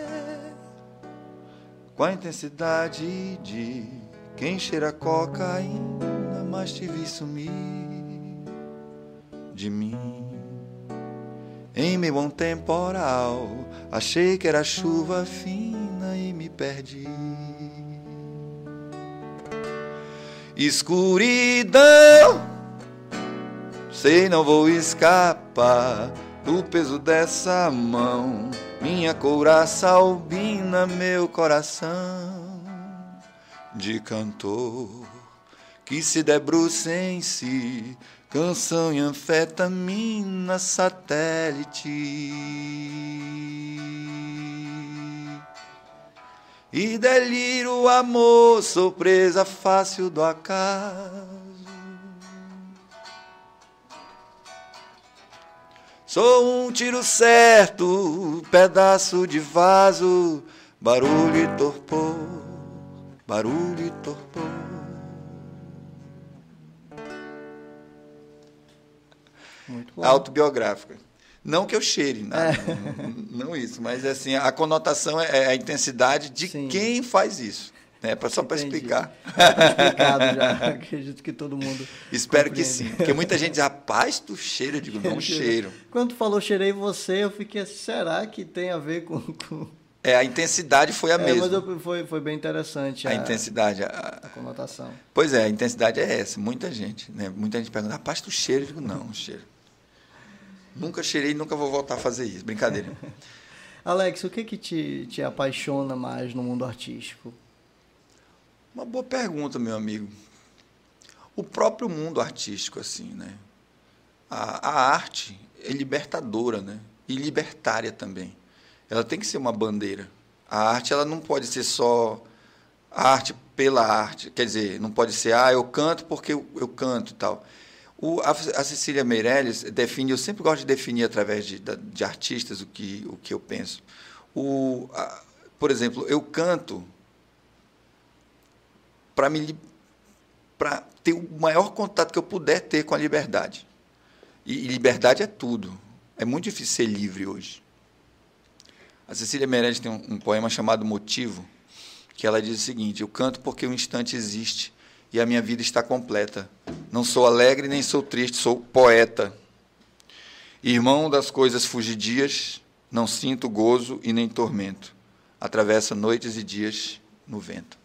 com a intensidade de quem cheira cocaína, mas te vi sumir de mim. Em meio a um temporal, achei que era chuva fina e me perdi. Escuridão, sei não vou escapar do peso dessa mão. Minha couraça albina, meu coração. De cantor que se debruça em si, canção e anfetamina satélite. E delírio, amor, surpresa fácil do acaso Sou um tiro certo, pedaço de vaso, barulho e torpor, barulho e torpor. Autobiográfica. Não que eu cheire, nada, é. não, não, isso, mas assim, a conotação é, é a intensidade de Sim. quem faz isso. É pra, só para explicar. Tá explicado já. Acredito que todo mundo. Espero compreende. que sim. Porque muita gente diz, rapaz, tu cheira. Eu digo, não cheiro. Quando tu falou cheirei você, eu fiquei assim, será que tem a ver com. com... É, a intensidade foi a é, mesma. Mas eu, foi, foi bem interessante. A, a intensidade. A, a, conotação. Pois é, a intensidade é essa. Muita gente. Né? Muita gente pergunta, rapaz, tu cheira? Eu digo, não, cheiro. Nunca cheirei e nunca vou voltar a fazer isso. Brincadeira. Alex, o que, que te, te apaixona mais no mundo artístico? Uma boa pergunta, meu amigo. O próprio mundo artístico, assim, né? A, a arte é libertadora, né? E libertária também. Ela tem que ser uma bandeira. A arte, ela não pode ser só a arte pela arte. Quer dizer, não pode ser, ah, eu canto porque eu, eu canto e tal. O, a, a, Cecília Meirelles define, eu sempre gosto de definir através de, de, artistas o que, o que eu penso. O, a, por exemplo, eu canto para me para ter o maior contato que eu puder ter com a liberdade. E, e, liberdade é tudo. É muito difícil ser livre hoje. A Cecília Meirelles tem um, um poema chamado Motivo, que ela diz o seguinte: Eu canto porque o instante existe e a minha vida está completa. Não sou alegre nem sou triste, sou poeta. Irmão das coisas fugidias, não sinto gozo e nem tormento. Atravessa noites e dias no vento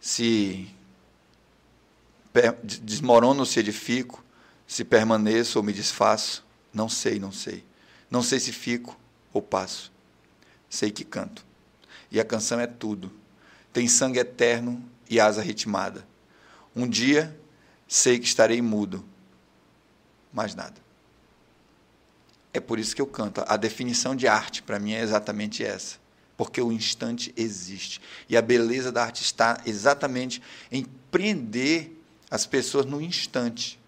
se desmorono ou se edifico, se permaneço ou me desfaço, não sei, não sei. Não sei se fico ou passo. Sei que canto. e a canção é tudo. Tem sangue eterno e asa ritmada. Um dia sei que estarei mudo, mais nada. É por isso que eu canto. A definição de arte para mim é exatamente essa. Porque o instante existe. E a beleza da arte está exatamente em prender as pessoas no instante.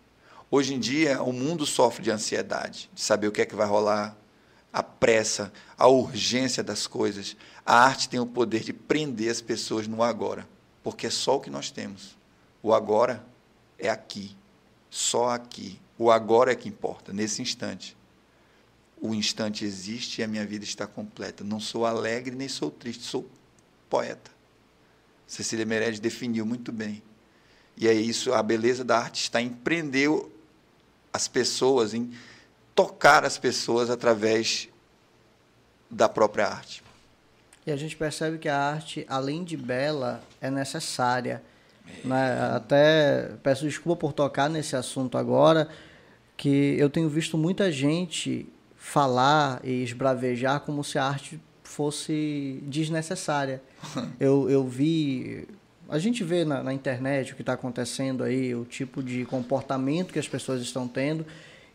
Hoje em dia, o mundo sofre de ansiedade, de saber o que é que vai rolar, a pressa, a urgência das coisas. A arte tem o poder de prender as pessoas no agora, porque é só o que nós temos. O agora é aqui, só aqui. O agora é que importa, nesse instante. O instante existe e a minha vida está completa. Não sou alegre nem sou triste, sou poeta. Cecília Meirelles definiu muito bem. E é isso, a beleza da arte está em prender as pessoas, em tocar as pessoas através da própria arte. E a gente percebe que a arte, além de bela, é necessária. Né? Até peço desculpa por tocar nesse assunto agora, que eu tenho visto muita gente falar e esbravejar como se a arte fosse desnecessária. eu, eu vi. A gente vê na, na internet o que está acontecendo aí, o tipo de comportamento que as pessoas estão tendo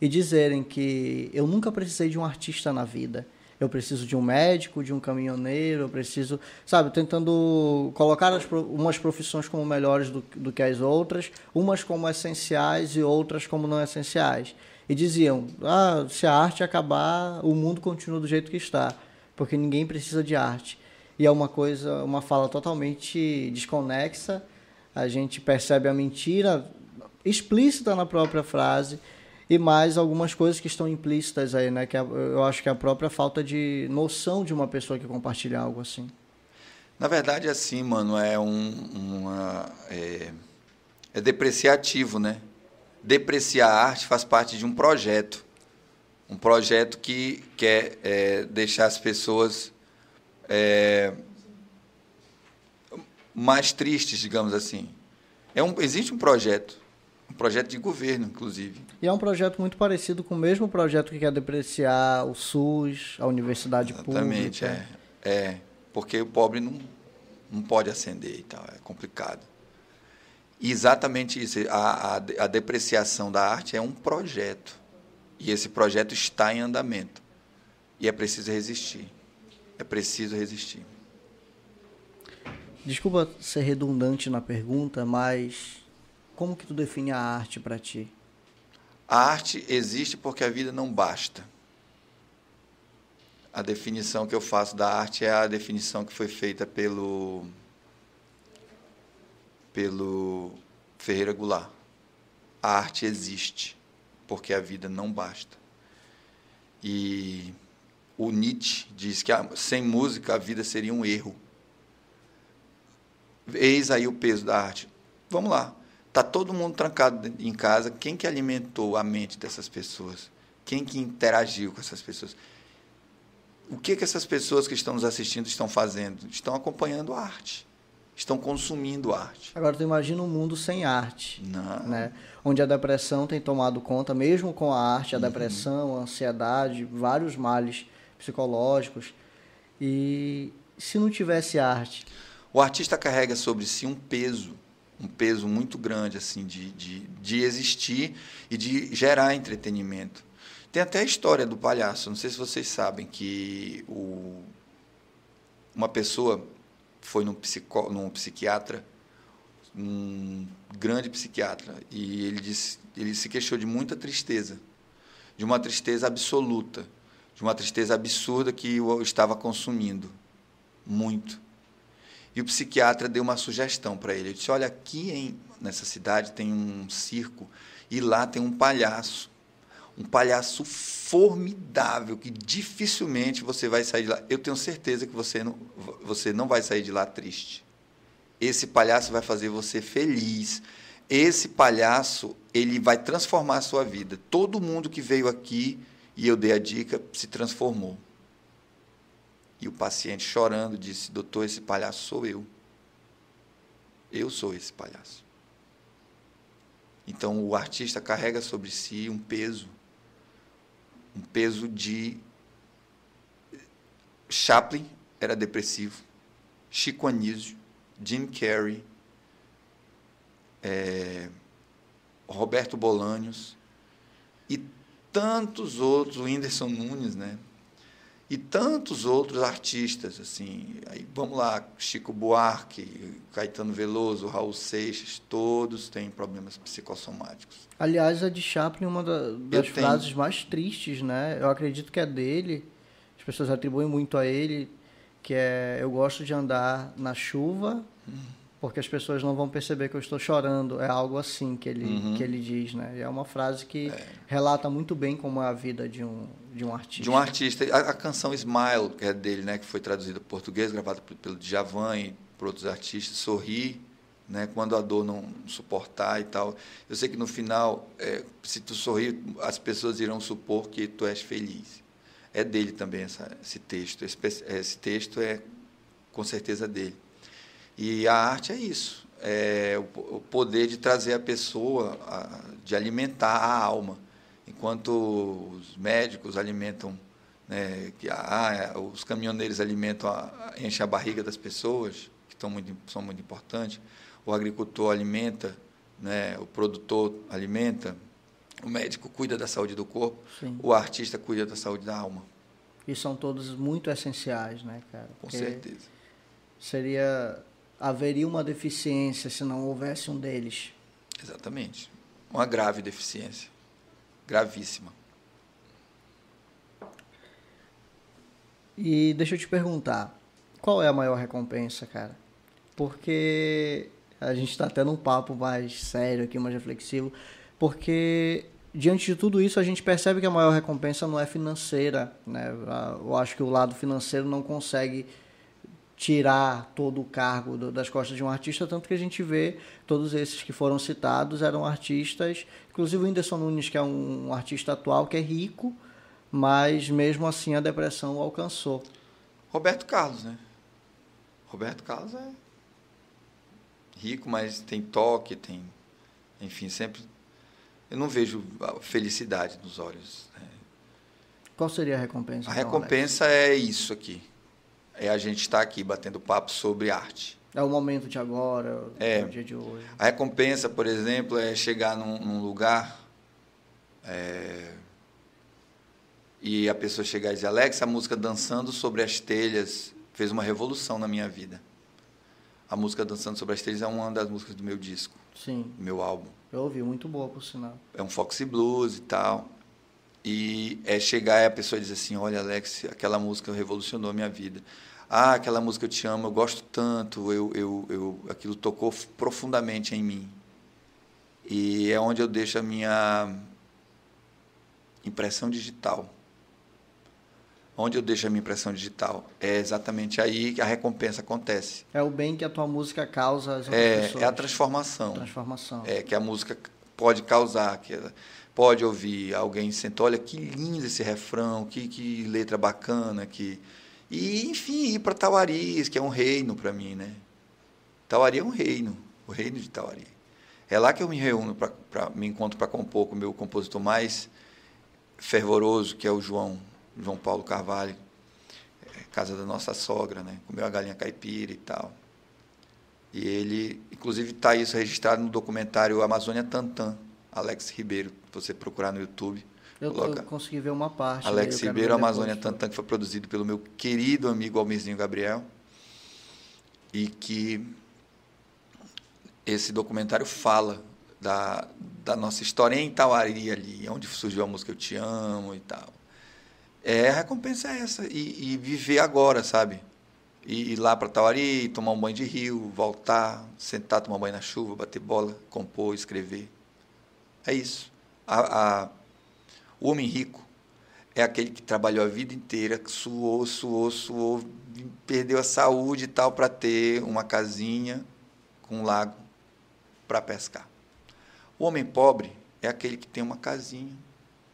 e dizerem que eu nunca precisei de um artista na vida eu preciso de um médico, de um caminhoneiro, eu preciso, sabe, tentando colocar as, umas profissões como melhores do, do que as outras, umas como essenciais e outras como não essenciais. E diziam: ah, se a arte acabar, o mundo continua do jeito que está, porque ninguém precisa de arte. E é uma coisa, uma fala totalmente desconexa. A gente percebe a mentira explícita na própria frase e mais algumas coisas que estão implícitas aí, né? Que é, eu acho que é a própria falta de noção de uma pessoa que compartilha algo assim. Na verdade, assim, mano, é um uma, é, é depreciativo, né? Depreciar a arte faz parte de um projeto, um projeto que quer é, deixar as pessoas é, mais tristes, digamos assim. É um, existe um projeto um projeto de governo, inclusive. E é um projeto muito parecido com o mesmo projeto que quer depreciar o SUS, a universidade Exatamente, pública. Exatamente, é. é. Porque o pobre não, não pode ascender e tal, é complicado. E exatamente isso, a, a, a depreciação da arte é um projeto. E esse projeto está em andamento. E é preciso resistir. É preciso resistir. Desculpa ser redundante na pergunta, mas como que tu define a arte para ti? A arte existe porque a vida não basta. A definição que eu faço da arte é a definição que foi feita pelo pelo Ferreira Goulart. A arte existe porque a vida não basta. E o Nietzsche diz que sem música a vida seria um erro. Eis aí o peso da arte. Vamos lá. Está todo mundo trancado em casa. Quem que alimentou a mente dessas pessoas? Quem que interagiu com essas pessoas? O que, que essas pessoas que estão nos assistindo estão fazendo? Estão acompanhando a arte. Estão consumindo arte. Agora, tu imagina um mundo sem arte. Não. Né? Onde a depressão tem tomado conta, mesmo com a arte, a uhum. depressão, a ansiedade, vários males psicológicos. E se não tivesse arte? O artista carrega sobre si um peso um peso muito grande assim de, de, de existir e de gerar entretenimento. Tem até a história do palhaço. Não sei se vocês sabem que o, uma pessoa foi num, psico, num psiquiatra, um grande psiquiatra, e ele, disse, ele se queixou de muita tristeza, de uma tristeza absoluta, de uma tristeza absurda que o estava consumindo. Muito. E o psiquiatra deu uma sugestão para ele. Ele disse: Olha, aqui em, nessa cidade tem um circo e lá tem um palhaço. Um palhaço formidável que dificilmente você vai sair de lá. Eu tenho certeza que você não, você não vai sair de lá triste. Esse palhaço vai fazer você feliz. Esse palhaço, ele vai transformar a sua vida. Todo mundo que veio aqui e eu dei a dica se transformou. E o paciente chorando disse: Doutor, esse palhaço sou eu. Eu sou esse palhaço. Então o artista carrega sobre si um peso, um peso de. Chaplin era depressivo, Chico Anísio, Jim Carrey, é, Roberto Bolanhos e tantos outros, o Whindersson Nunes, né? E tantos outros artistas, assim, aí vamos lá, Chico Buarque, Caetano Veloso, Raul Seixas, todos têm problemas psicossomáticos. Aliás, a de Chaplin, uma das frases mais tristes, né? Eu acredito que é dele, as pessoas atribuem muito a ele, que é eu gosto de andar na chuva porque as pessoas não vão perceber que eu estou chorando. É algo assim que ele, uhum. que ele diz, né? E é uma frase que é. relata muito bem como é a vida de um, de um artista. De um artista. A, a canção Smile, que é dele, né? Que foi traduzida para português, gravada pelo Djavan e por outros artistas, Sorri, né? Quando a dor não suportar e tal. Eu sei que no final, é, se tu sorrir, as pessoas irão supor que tu és feliz é dele também essa, esse texto. Esse, esse, texto é com certeza dele. E a arte é isso, é o, poder de trazer a pessoa, de alimentar a alma, enquanto os médicos alimentam, né, que a, os caminhoneiros alimentam, a, enchem a barriga das pessoas, que estão muito, são muito importantes. O agricultor alimenta, né, o produtor alimenta, o médico cuida da saúde do corpo, Sim. o artista cuida da saúde da alma. E são todos muito essenciais, né, cara? Com certeza. Seria haveria uma deficiência se não houvesse um deles. Exatamente. Uma grave deficiência. Gravíssima. E deixa eu te perguntar, qual é a maior recompensa, cara? Porque a gente está tendo um papo mais sério aqui, mais reflexivo, porque diante de tudo isso a gente percebe que a maior recompensa não é financeira, né? Eu acho que o lado financeiro não consegue tirar todo o cargo do, das costas de um artista, tanto que a gente vê todos esses que foram citados eram artistas, inclusive o Whindersson Nunes, que é um, um artista atual que é rico, mas mesmo assim a depressão o alcançou. Roberto Carlos, né? Roberto Carlos é rico, mas tem toque, tem, enfim, sempre eu não vejo felicidade nos olhos. Né? Qual seria a recompensa? A então, recompensa Alex? é isso aqui. É a gente estar tá aqui batendo papo sobre arte. É o momento de agora, é, o dia de hoje. A recompensa, por exemplo, é chegar num, num lugar é, e a pessoa chegar e dizer, Alex, a música Dançando sobre as Telhas fez uma revolução na minha vida. A música Dançando sobre as Telhas é uma das músicas do meu disco, Sim. do meu álbum. Eu ouvi, muito boa, por sinal. É um Foxy Blues e tal. E é chegar e a pessoa diz assim: Olha, Alex, aquela música revolucionou a minha vida. Ah, aquela música eu te amo, eu gosto tanto, eu, eu, eu, aquilo tocou profundamente em mim. E é onde eu deixo a minha impressão digital. Onde eu deixo a minha impressão digital? É exatamente aí que a recompensa acontece. É o bem que a tua música causa às outras é, pessoas. É a transformação. Transformação. É, que a música pode causar. Que pode ouvir alguém sentar, olha que lindo esse refrão, que, que letra bacana, que e enfim ir para Tauari, que é um reino para mim, né? Tauari é um reino, o reino de Tauari. É lá que eu me reúno para me encontro para compor com o meu compositor mais fervoroso, que é o João João Paulo Carvalho, é, casa da nossa sogra, né? Comeu a galinha caipira e tal. E ele, inclusive, está isso registrado no documentário Amazônia Tantan, Alex Ribeiro, você procurar no YouTube. Eu, coloca. consegui ver uma parte. Alex Ribeiro, Amazônia Tantan, que foi produzido pelo meu querido amigo Almirzinho Gabriel. E que esse documentário fala da, da nossa história em Tauari ali, onde surgiu a música Eu Te Amo e tal. É, a recompensa é essa. E, e viver agora, sabe? E ir lá para Tauari, tomar um banho de rio, voltar, sentar, tomar banho na chuva, bater bola, compor, escrever. É isso. A, a, o homem rico é aquele que trabalhou a vida inteira, suou, suou, suou, perdeu a saúde e tal para ter uma casinha com um lago para pescar. O homem pobre é aquele que tem uma casinha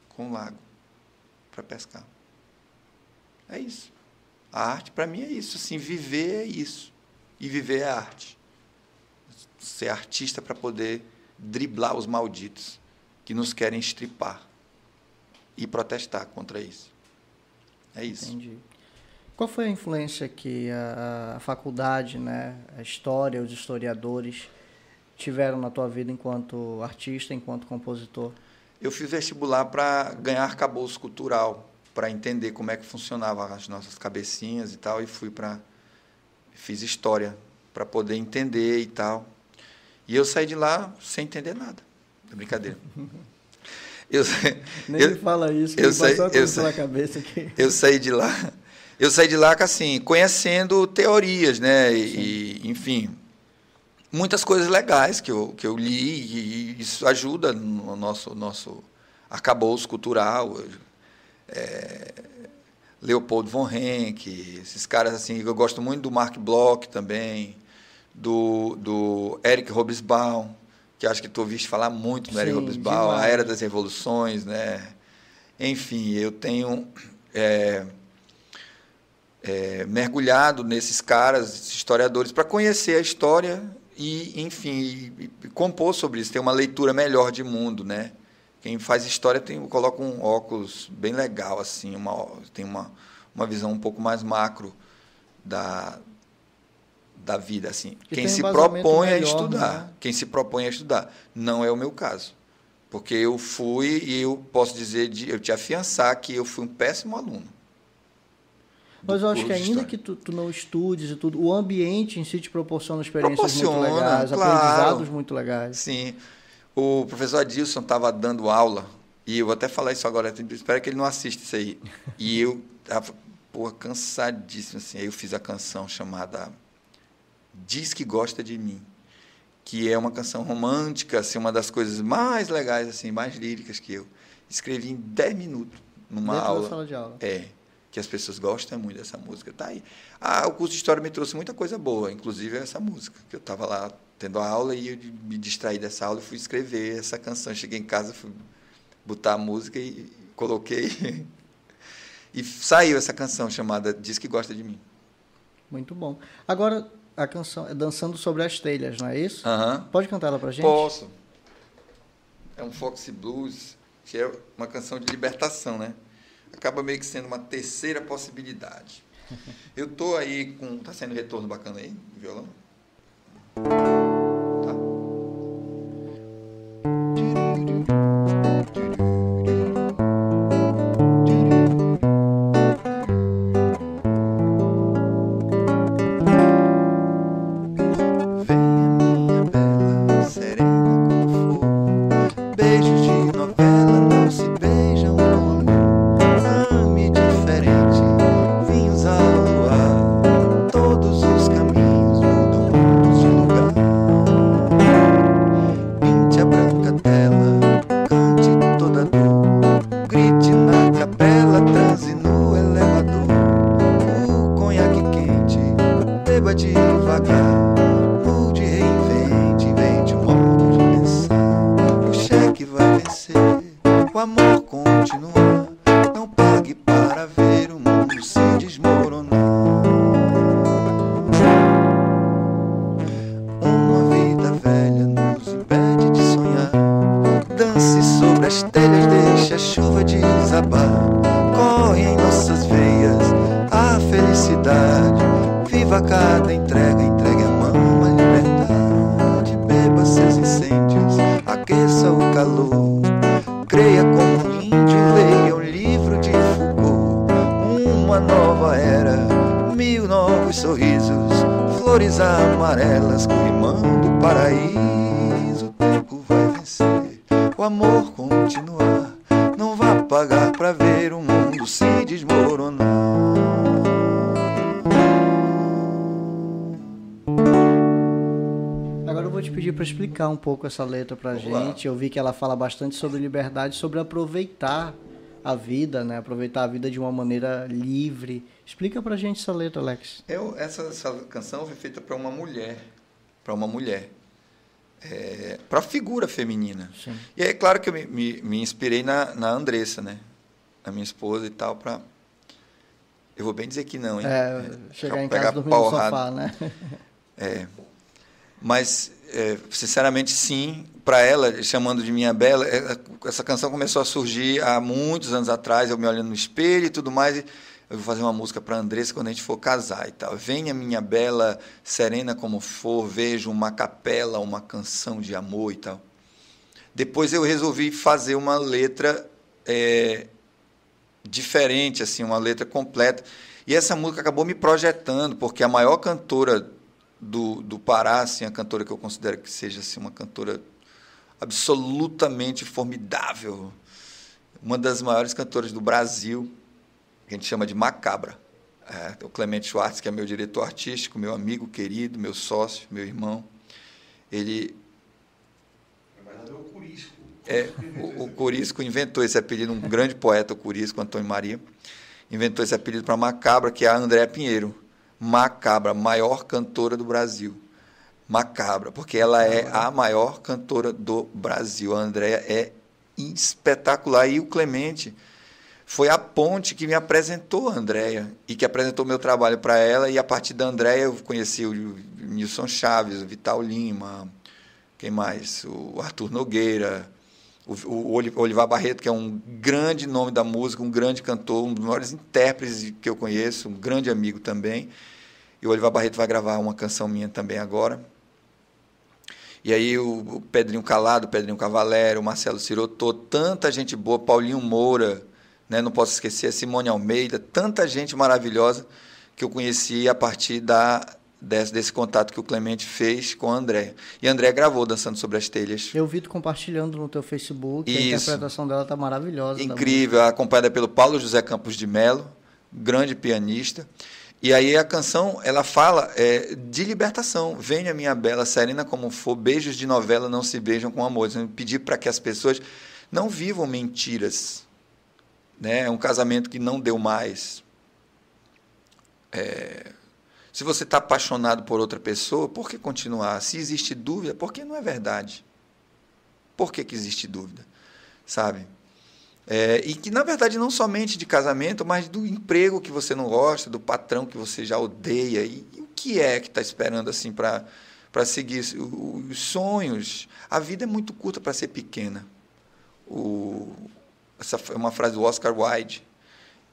com um lago para pescar. É isso. A arte, para mim, é isso. Assim, viver é isso. E viver é arte. Ser artista para poder driblar os malditos que nos querem estripar e protestar contra isso. É isso. Entendi. Qual foi a influência que a, a faculdade, né, a história, os historiadores tiveram na tua vida enquanto artista, enquanto compositor? Eu fiz vestibular para ganhar arcabouço cultural, para entender como é que funcionavam as nossas cabecinhas e tal, e fui para fiz história para poder entender e tal. E eu saí de lá sem entender nada. É brincadeira. Eu, Nem eu, fala isso, eu saí, eu saí, cabeça aqui. Eu saí de lá, eu saí de lá assim, conhecendo teorias, né? E, enfim, muitas coisas legais que eu, que eu li e isso ajuda no nosso nosso arcabouço cultural. É, Leopold von Henck, esses caras assim, eu gosto muito do Mark Bloch também, do, do Eric Robesbaum, que acho que tu ouviste falar muito Sim, Eric Robesbaum, a Era das Revoluções, né? Enfim, eu tenho é, é, mergulhado nesses caras, historiadores, para conhecer a história e, enfim, e, e compor sobre isso, ter uma leitura melhor de mundo, né? Quem faz história tem coloca um óculos bem legal assim, uma, tem uma, uma visão um pouco mais macro da, da vida assim. quem se propõe melhor, a estudar, né? quem se propõe a estudar, não é o meu caso. Porque eu fui e eu posso dizer de eu te afiançar que eu fui um péssimo aluno. Mas eu acho que ainda que tu, tu, não estudes e tudo, o ambiente em si te proporciona experiências proporciona, muito legais, claro. aprendizados muito legais. Sim. O professor Adilson estava dando aula, e eu vou até falar isso agora, espero que ele não assista isso aí. E eu estava, porra, cansadíssimo, assim. Aí eu fiz a canção chamada Diz que Gosta de Mim, que é uma canção romântica, assim, uma das coisas mais legais, assim, mais líricas que eu escrevi em 10 minutos numa Dentro aula. Da sala de aula. É que as pessoas gostam muito dessa música. Tá aí. Ah, o curso de história me trouxe muita coisa boa, inclusive essa música, que eu estava lá tendo a aula e eu me distraí dessa aula e fui escrever essa canção. Cheguei em casa, fui botar a música e coloquei. e saiu essa canção chamada Diz que Gosta de Mim. Muito bom. Agora, a canção é Dançando sobre as Telhas, não é isso? Uhum. Pode cantar ela pra gente? Posso. É um Foxy Blues, que é uma canção de libertação, né? Acaba meio que sendo uma terceira possibilidade. Eu tô aí com. Tá sendo retorno bacana aí, violão? Explicar um pouco essa letra para a gente. Eu vi que ela fala bastante sobre liberdade, sobre aproveitar a vida, né? Aproveitar a vida de uma maneira livre. Explica para a gente essa letra, Alex. Eu, essa, essa canção foi feita para uma mulher, para uma mulher, é, para a figura feminina. Sim. E é claro que eu me, me, me inspirei na, na Andressa, né? Na minha esposa e tal, para eu vou bem dizer que não, hein? É, chegar em casa dormir no sofá, né? É. Mas é, sinceramente, sim. Para ela, chamando de Minha Bela, é, essa canção começou a surgir há muitos anos atrás, eu me olhando no espelho e tudo mais. E eu vou fazer uma música para Andressa quando a gente for casar e tal. Venha minha bela, serena como for, vejo uma capela, uma canção de amor e tal. Depois eu resolvi fazer uma letra é, diferente, assim, uma letra completa. E essa música acabou me projetando, porque a maior cantora do, do Pará, assim, a cantora que eu considero que seja assim, uma cantora absolutamente formidável, uma das maiores cantoras do Brasil, que a gente chama de Macabra. É, o Clemente Schwartz, que é meu diretor artístico, meu amigo querido, meu sócio, meu irmão, ele. É o Curisco. O, o Curisco inventou esse apelido, um grande poeta, o Curisco, Antônio Maria, inventou esse apelido para Macabra, que é a Andréa Pinheiro. Macabra, maior cantora do Brasil. Macabra, porque ela é a maior cantora do Brasil. A Andréa é espetacular. E o Clemente foi a ponte que me apresentou a Andréia e que apresentou meu trabalho para ela. E a partir da Andréia eu conheci o Nilson Chaves, o Vital Lima, quem mais? O Arthur Nogueira, o, Olivar Barreto, que é um grande nome da música, um grande cantor, um dos maiores intérpretes que eu conheço, um grande amigo também. E o Olivar Barreto vai gravar uma canção minha também agora. E aí o Pedrinho Calado, o Pedrinho Cavalero, o Marcelo Sirotô, tanta gente boa, Paulinho Moura, né? não posso esquecer a Simone Almeida, tanta gente maravilhosa que eu conheci a partir da, desse, desse contato que o Clemente fez com a André. E a André gravou Dançando Sobre as Telhas. Eu vi tu compartilhando no teu Facebook, Isso. a interpretação dela tá maravilhosa. Incrível, acompanhada pelo Paulo José Campos de Melo, grande pianista. E aí a canção, ela fala é, de libertação. Venha minha bela, serena como for, beijos de novela não se beijam com amor. Pedir para que as pessoas não vivam mentiras né? É um casamento que não deu mais. É, se você está apaixonado por outra pessoa, por que continuar? Se existe dúvida, por que não é verdade? Por que, que existe dúvida? Sabe? É, e que, na verdade, não somente de casamento, mas do emprego que você não gosta, do patrão que você já odeia. E, e o que é que está esperando assim para seguir os sonhos? A vida é muito curta para ser pequena. O, essa é uma frase do Oscar Wilde.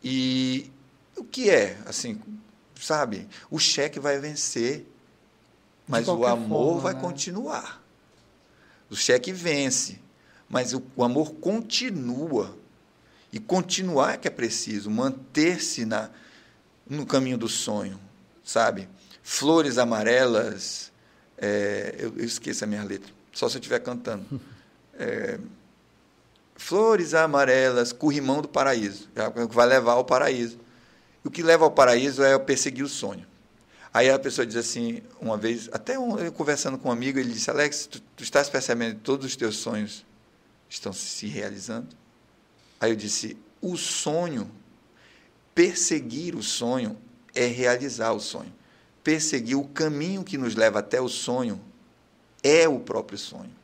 E o que é? Assim, sabe? O cheque vai vencer, mas o amor forma, vai né? continuar. O cheque vence, mas o, o amor continua. E continuar é que é preciso, manter-se na no caminho do sonho, sabe? Flores amarelas, é, eu, eu, esqueço a minha letra, só se eu estiver cantando. É, Flores amarelas, corrimão do paraíso, que vai levar ao paraíso. O que leva ao paraíso é perseguir o sonho. Aí a pessoa diz assim, uma vez, até um, eu conversando com um amigo, ele disse: Alex, tu, tu estás percebendo que todos os teus sonhos estão se realizando? Aí eu disse: o sonho, perseguir o sonho é realizar o sonho. Perseguir o caminho que nos leva até o sonho é o próprio sonho.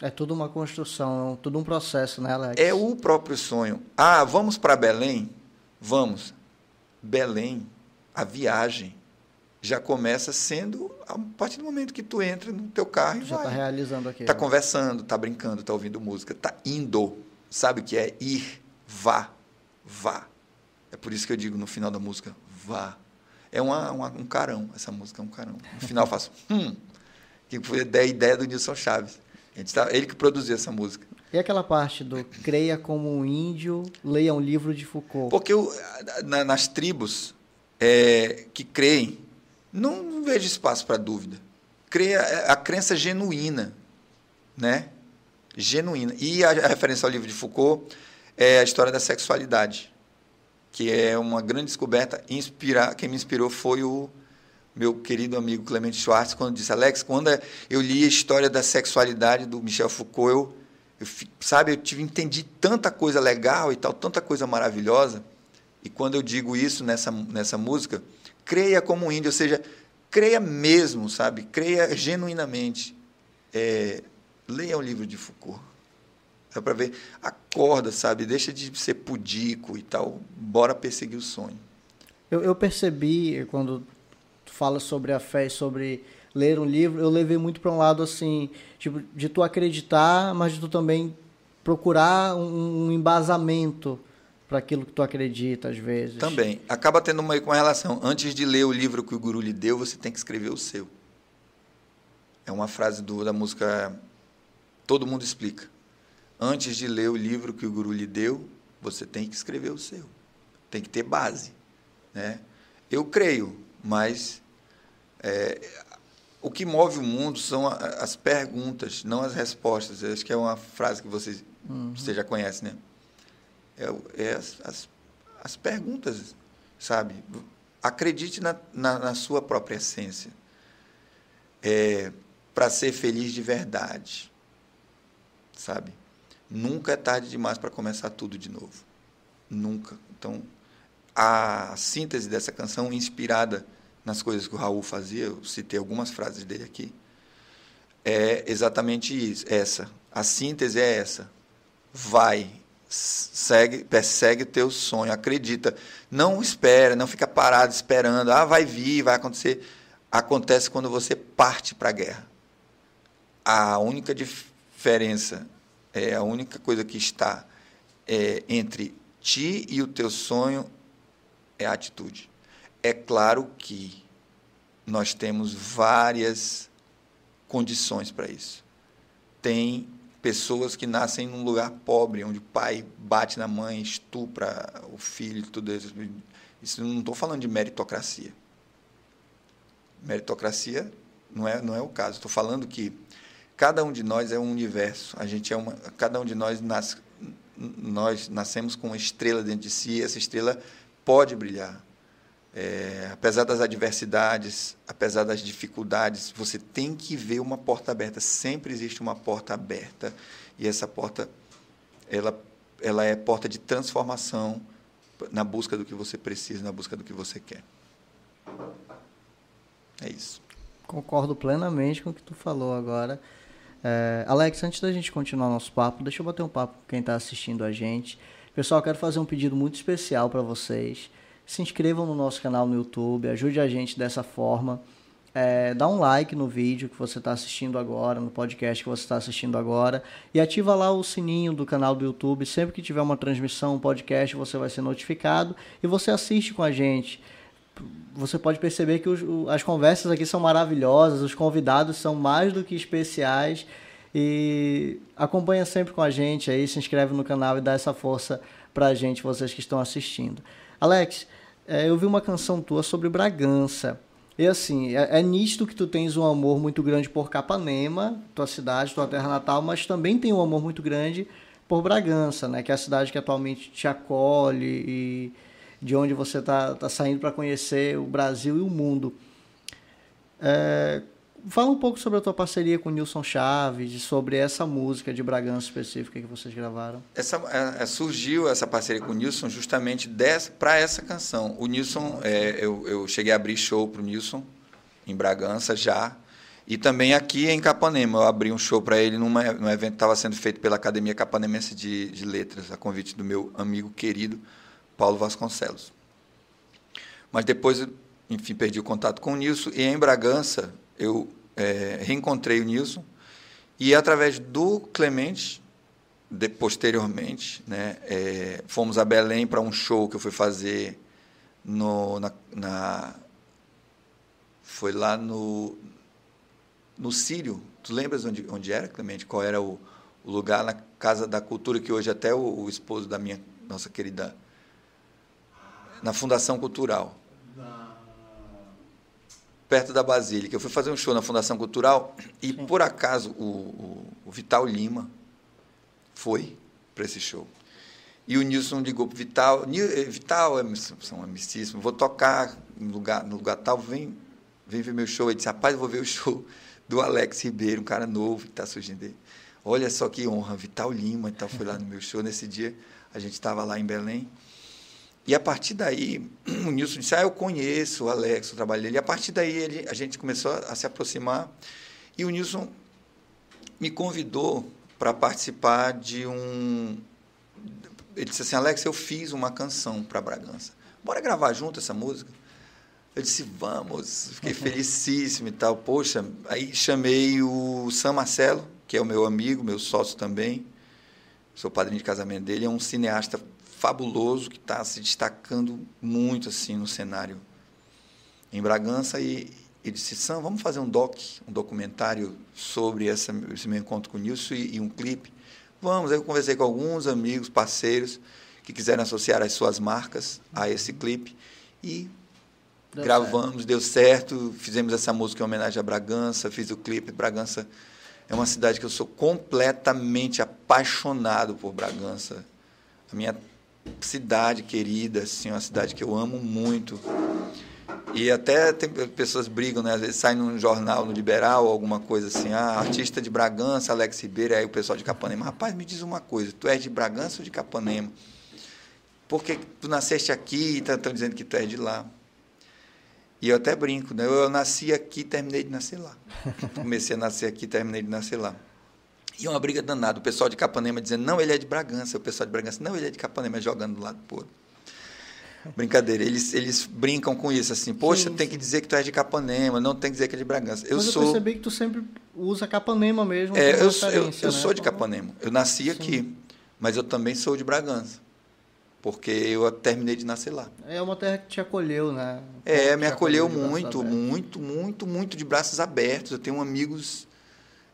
É tudo uma construção, tudo um processo, né, Alex? É o próprio sonho. Ah, vamos para Belém? Vamos. Belém, a viagem já começa sendo a partir do momento que tu entra no teu carro e já está realizando aqui. Está conversando, está brincando, está ouvindo música, está indo. Sabe o que é ir? Vá, vá. É por isso que eu digo no final da música, vá. É uma, uma, um carão, essa música é um carão. No final eu faço, hum, que foi a ideia do Nilson Chaves. Tá, ele que produziu essa música. E aquela parte do creia como um índio, leia um livro de Foucault? Porque eu, na, nas tribos é, que creem, não, não vejo espaço para dúvida. Creia é, a crença genuína, né? Genuína. E a, a referência ao livro de Foucault é a história da sexualidade, que é uma grande descoberta. Inspirar, quem me inspirou foi o meu querido amigo Clemente Schwartz, quando disse, Alex, quando eu li a história da sexualidade do Michel Foucault, eu, eu sabe, eu tive, entendi tanta coisa legal e tal, tanta coisa maravilhosa. E quando eu digo isso nessa, nessa música, creia como um índio, ou seja, creia mesmo, sabe? Creia genuinamente. É, leia o livro de Foucault. É para ver, acorda, sabe? Deixa de ser pudico e tal. Bora perseguir o sonho. Eu, eu percebi, quando fala sobre a fé e sobre ler um livro, eu levei muito para um lado assim, tipo, de tu acreditar, mas de tu também procurar um, um embasamento para aquilo que tu acredita às vezes. Também. Acaba tendo com uma relação. Antes de ler o livro que o guru lhe deu, você tem que escrever o seu. É uma frase do, da música Todo Mundo Explica. Antes de ler o livro que o guru lhe deu, você tem que escrever o seu. Tem que ter base. Né? Eu creio, mas é, o que move o mundo são as perguntas, não as respostas. Eu acho que é uma frase que você, uhum. você já conhece, né? É, é as, as, as, perguntas, sabe? Acredite na, na, na sua própria essência. É, Para ser feliz de verdade, sabe? Nunca é tarde demais para começar tudo de novo. Nunca. Então, a síntese dessa canção, inspirada nas coisas que o Raul fazia, eu citei algumas frases dele aqui, é exatamente isso, essa. A síntese é essa. Vai, segue, persegue o teu sonho, acredita. Não espera, não fica parado esperando, ah, vai vir, vai acontecer. Acontece quando você parte para a guerra. A única diferença, é a única coisa que está é, entre ti e o teu sonho é a atitude. É claro que nós temos várias condições para isso. Tem pessoas que nascem num lugar pobre, onde o pai bate na mãe, estupra o filho, tudo isso. Isso não estou falando de meritocracia. Meritocracia não é, não é o caso. Estou falando que cada um de nós é um universo. A gente é uma, cada um de nós nasce, nós nascemos com uma estrela dentro de si. Essa estrela pode brilhar. É, apesar das adversidades, apesar das dificuldades, você tem que ver uma porta aberta. Sempre existe uma porta aberta e essa porta, ela, ela é porta de transformação na busca do que você precisa, na busca do que você quer. É isso. Concordo plenamente com o que tu falou agora. É, Alex, antes da gente continuar nosso papo, deixa eu bater um papo com quem está assistindo a gente. Pessoal, quero fazer um pedido muito especial para vocês se inscrevam no nosso canal no YouTube, ajude a gente dessa forma. É, dá um like no vídeo que você está assistindo agora, no podcast que você está assistindo agora, e ativa lá o sininho do canal do YouTube. Sempre que tiver uma transmissão, um podcast, você vai ser notificado e você assiste com a gente. Você pode perceber que os, as conversas aqui são maravilhosas, os convidados são mais do que especiais. E acompanha sempre com a gente aí, se inscreve no canal e dá essa força pra gente, vocês que estão assistindo. Alex, é, eu vi uma canção tua sobre Bragança. E assim, é, é nítido que tu tens um amor muito grande por Capanema, tua cidade, tua terra natal, mas também tem um amor muito grande por Bragança, né? Que é a cidade que atualmente te acolhe e de onde você está tá saindo para conhecer o Brasil e o mundo. É, Fala um pouco sobre a tua parceria com o Nilson Chaves e sobre essa música de Bragança específica que vocês gravaram. Essa, é, é surgiu essa parceria com o Nilson justamente para essa canção. O Nilson, é, eu, eu cheguei a abrir show para o Nilson em Bragança já. E também aqui em Capanema, eu abri um show para ele numa, num evento que estava sendo feito pela Academia Capanemense de, de Letras, a convite do meu amigo querido Paulo Vasconcelos. Mas depois, enfim, perdi o contato com o Nilson. E em Bragança, eu é, reencontrei o Nilson e através do Clemente, de, posteriormente, né, é, fomos a Belém para um show que eu fui fazer no, na, na, foi lá no no Sírio. Tu lembras onde, onde era, Clemente? Qual era o, o lugar na Casa da Cultura que hoje até o, o esposo da minha nossa querida na Fundação Cultural perto da Basílica. Eu fui fazer um show na Fundação Cultural e, Sim. por acaso, o, o, o, Vital Lima foi para esse show. E o Nilson ligou para o Vital. Eh, Vital, é, são amicíssimos, vou tocar no lugar, no lugar tal, vem, vem ver meu show. Ele disse, rapaz, eu vou ver o show do Alex Ribeiro, um cara novo que está surgindo dele. Olha só que honra, Vital Lima, então foi lá no meu show. Nesse dia, a gente estava lá em Belém. E a partir daí, o Nilson disse: Ah, eu conheço o Alex, o trabalho dele. E a partir daí ele, a gente começou a se aproximar. E o Nilson me convidou para participar de um. Ele disse assim: Alex, eu fiz uma canção para Bragança. Bora gravar junto essa música? Eu disse: Vamos. Fiquei felicíssimo e tal. Poxa, aí chamei o Sam Marcelo, que é o meu amigo, meu sócio também. Sou padrinho de casamento dele. É um cineasta fabuloso que está se destacando muito assim no cenário em Bragança e ele disse, Sam, vamos fazer um doc, um documentário sobre essa, esse meu encontro com o Nilson e, e um clipe. Vamos, aí eu conversei com alguns amigos, parceiros, que quiseram associar as suas marcas a esse clipe e deu gravamos, certo. deu certo, fizemos essa música em homenagem a Bragança, fiz o clipe. Bragança é uma cidade que eu sou completamente apaixonado por Bragança. A minha cidade querida, assim, uma cidade que eu amo muito. E até tem, pessoas brigam, né? Às vezes sai num jornal, no Liberal, alguma coisa assim, ah, artista de Bragança, Alex Ribeiro, aí o pessoal de Capanema. Rapaz, me diz uma coisa, tu és de Bragança ou de Capanema? Porque tu nasceste aqui e estão tá, dizendo que tu és de lá. E eu até brinco, né? Eu nasci aqui e terminei de nascer lá. Comecei a nascer aqui e terminei de nascer lá. E uma briga danada. O pessoal de Capanema dizendo, não, ele é de Bragança. O pessoal de Bragança, não, ele é de Capanema, jogando do lado do outro. Brincadeira. Eles, eles brincam com isso, assim, poxa, sim, tem sim. que dizer que tu é de Capanema, não tem que dizer que é de Bragança. Eu Mas sou. Eu percebi que tu sempre usa Capanema mesmo. É, eu, eu, eu né? sou de Capanema. Eu nasci sim. aqui, mas eu também sou de Bragança. Porque eu terminei de nascer lá. É uma terra que te acolheu, né? É, me acolheu muito, muito, muito, muito de braços abertos. Eu tenho amigos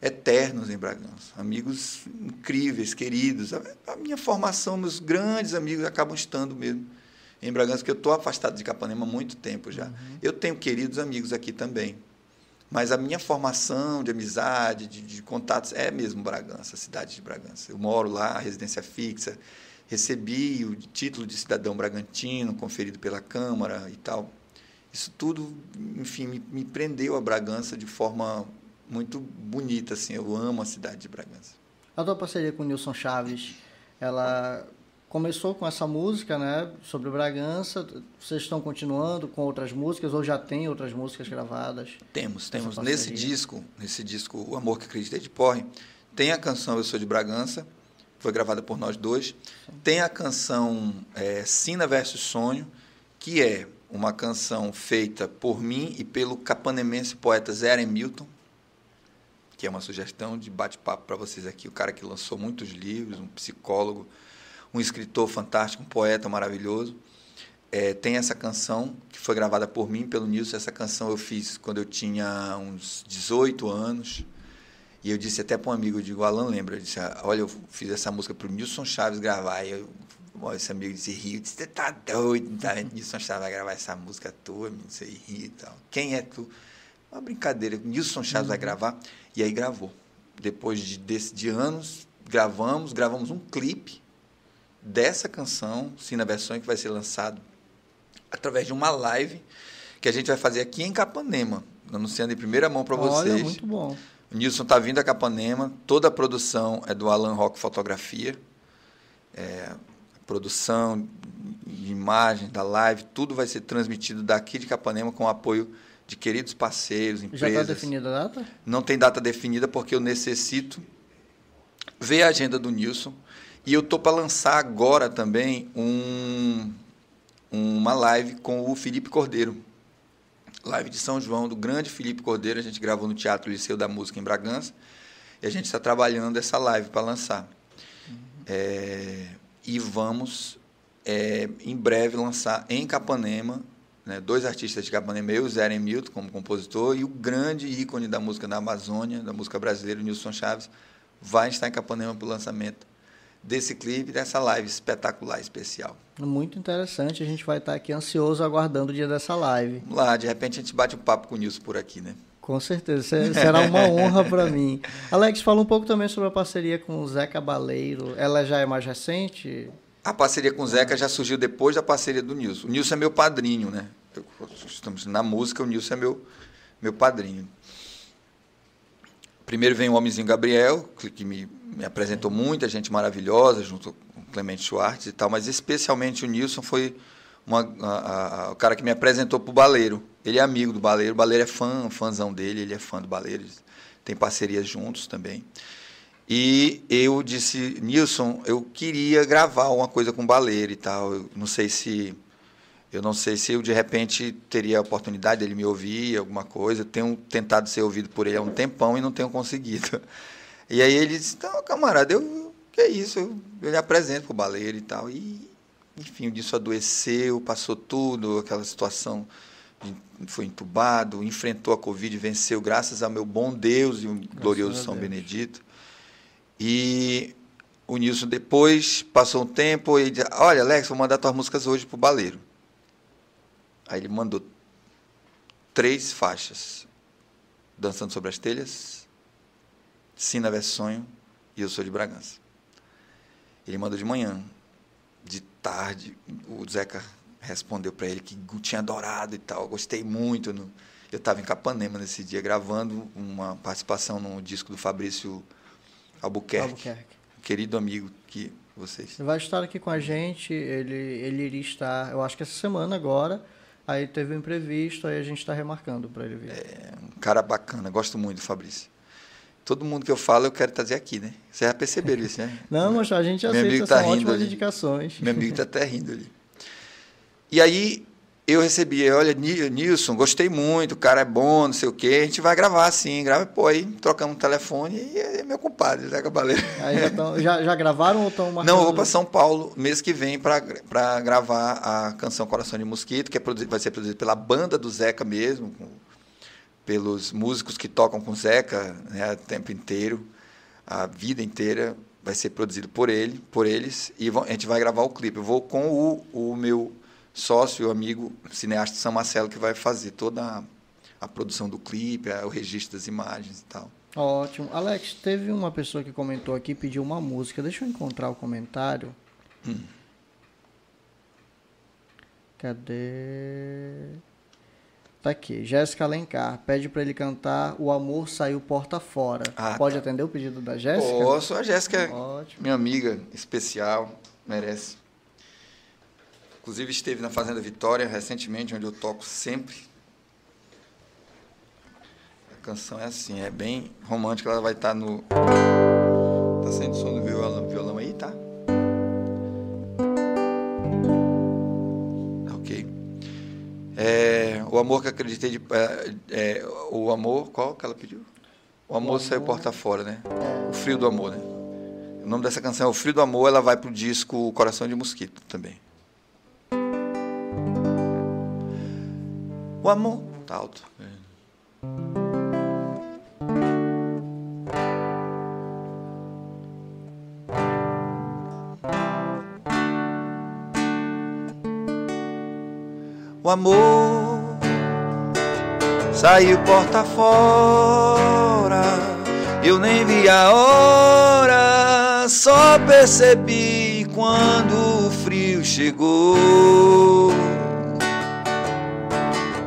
eternos em Bragança, amigos incríveis, queridos. A, minha formação, meus grandes amigos acabam estando mesmo em Bragança, que eu estou afastado de Capanema há muito tempo já. Uhum. Eu tenho queridos amigos aqui também. Mas a minha formação de amizade, de, de, contatos, é mesmo Bragança, a cidade de Bragança. Eu moro lá, residência fixa, recebi o título de cidadão bragantino, conferido pela Câmara e tal. Isso tudo, enfim, me, me prendeu a Bragança de forma muito bonita. Assim. Eu amo a cidade de Bragança. A tua parceria com o Nilson Chaves, ela começou com essa música, né, sobre Bragança. Vocês estão continuando com outras músicas ou já tem outras músicas gravadas? Temos, temos. Nesse disco, nesse disco O Amor que Acreditei de Porre, tem a canção Eu Sou de Bragança, foi gravada por nós dois. Sim. Tem a canção é, Sina versus Sonho, que é uma canção feita por mim e pelo capanemense poeta Zé Milton, que é uma sugestão de bate-papo para vocês aqui. O cara que lançou muitos livros, um psicólogo um escritor fantástico, um poeta maravilhoso. É, tem essa canção que foi gravada por mim, pelo Nilson. Essa canção eu fiz quando eu tinha uns 18 anos. E eu disse até para um amigo, eu digo, Alan lembra, eu disse, olha, eu fiz essa música para o Nilson Chaves gravar. E eu, esse amigo disse, Rio, disse, você tá doido, tá? Nilson Chaves vai gravar essa música tua, não sei, Rio e tal. Quem é tu? Uma brincadeira, Nilson Chaves uhum. vai gravar. E aí gravou. Depois de, de, de anos, gravamos, gravamos um clipe dessa canção, sim, na versão que vai ser lançado através de uma live que a gente vai fazer aqui em Capanema, anunciando em primeira mão para vocês. Olha, muito bom. O Nilson está vindo a Capanema, toda a produção é do Alan Rock Fotografia. É, produção de imagem da live, tudo vai ser transmitido daqui de Capanema com o apoio de queridos parceiros, empresas. Já está definida a data? Não tem data definida porque eu necessito ver a agenda do Nilson e eu estou para lançar agora também um, uma live com o Felipe Cordeiro. Live de São João, do grande Felipe Cordeiro. A gente gravou no Teatro Liceu da Música em Bragança. E a gente está trabalhando essa live para lançar. Uhum. É, e vamos, é, em breve, lançar em Capanema né, dois artistas de Capanema, eu, Zé Milton, como compositor, e o grande ícone da música da Amazônia, da música brasileira, Nilson Chaves, vai estar em Capanema para o lançamento desse clipe, dessa live espetacular, especial. Muito interessante, a gente vai estar aqui ansioso aguardando o dia dessa live. Vamos lá, de repente a gente bate um papo com o Nilson por aqui, né? Com certeza, será uma honra para mim. Alex, fala um pouco também sobre a parceria com o Zé Cabaleiro. Ela já é mais recente? A parceria com o Zeca já surgiu depois da parceria do Nilson. O Nilson é meu padrinho, né? Estamos na música, o Nilson é meu, meu padrinho. Primeiro vem o Homenzinho Gabriel, que me me apresentou muita gente maravilhosa, junto com o Clemente Schwartz e tal, mas especialmente o Nilson foi uma, a, a, o cara que me apresentou para o Baleiro. Ele é amigo do Baleiro, o Baleiro é fã, fãzão dele, ele é fã do Baleiro, tem parcerias juntos também. E eu disse, Nilson, eu queria gravar uma coisa com o Baleiro e tal. Eu não sei se eu não sei se eu de repente teria a oportunidade dele me ouvir, alguma coisa. Eu tenho tentado ser ouvido por ele há um tempão e não tenho conseguido. E aí ele disse, então, camarada, eu, que é isso? Eu, eu lhe apresento pro baleiro e tal. E enfim, o disso adoeceu, passou tudo, aquela situação, foi entubado, enfrentou a Covid, venceu, graças ao meu bom Deus e o graças glorioso São Benedito. E o Nilson depois passou um tempo e disse, olha, Alex, vou mandar tuas músicas hoje pro Baleiro. Aí ele mandou três faixas. Dançando sobre as telhas, Sina Vê Sonho e Eu Sou de Bragança. Ele mandou de manhã. De tarde, o Zeca respondeu para ele que tinha adorado e tal. Gostei muito. No... Eu estava em Capanema nesse dia, gravando uma participação no disco do Fabrício Albuquerque. Albuquerque. Querido amigo que vocês. Ele vai estar aqui com a gente. Ele, ele iria estar, eu acho que essa semana agora. Aí teve um imprevisto, aí a gente está remarcando para ele vir. É um cara bacana, gosto muito do Fabrício. Todo mundo que eu falo, eu quero trazer aqui, né? Vocês já perceberam isso, né? Não, mas a gente aceita, amigo tá são ótimas ali. indicações. Meu amigo está até rindo ali. E aí, eu recebi, olha, Nilson, gostei muito, o cara é bom, não sei o quê, a gente vai gravar sim, grava, pô, aí trocamos um telefone e é meu compadre, Zé Cabaleiro. Aí já, tão, já, já gravaram ou estão marcando? Não, eu vou para São Paulo mês que vem para gravar a canção Coração de Mosquito, que é produzido, vai ser produzida pela banda do Zeca mesmo, com, pelos músicos que tocam com o Zeca né, o tempo inteiro, a vida inteira vai ser produzido por ele, por eles, e a gente vai gravar o clipe. Eu vou com o, o meu sócio, amigo, cineasta São Marcelo, que vai fazer toda a, a produção do clipe, o registro das imagens e tal. Ótimo. Alex, teve uma pessoa que comentou aqui, pediu uma música. Deixa eu encontrar o comentário. Hum. Cadê? Tá aqui. Jéssica Alencar pede para ele cantar O Amor Saiu Porta Fora. Ah, Pode tá. atender o pedido da Jéssica? Posso. A Jéssica é minha amiga especial. Merece. Inclusive esteve na Fazenda Vitória recentemente, onde eu toco sempre. A canção é assim, é bem romântica, ela vai estar no. Tá saindo som do violão, violão aí, tá? Ok. É, o amor que acreditei de. É, é, o amor, qual que ela pediu? O amor, o amor saiu porta fora, né? O frio do amor, né? O nome dessa canção é O Frio do Amor, ela vai pro disco Coração de Mosquito também. O amor. Tá alto. O amor saiu porta fora. Eu nem vi a hora, só percebi quando o frio chegou.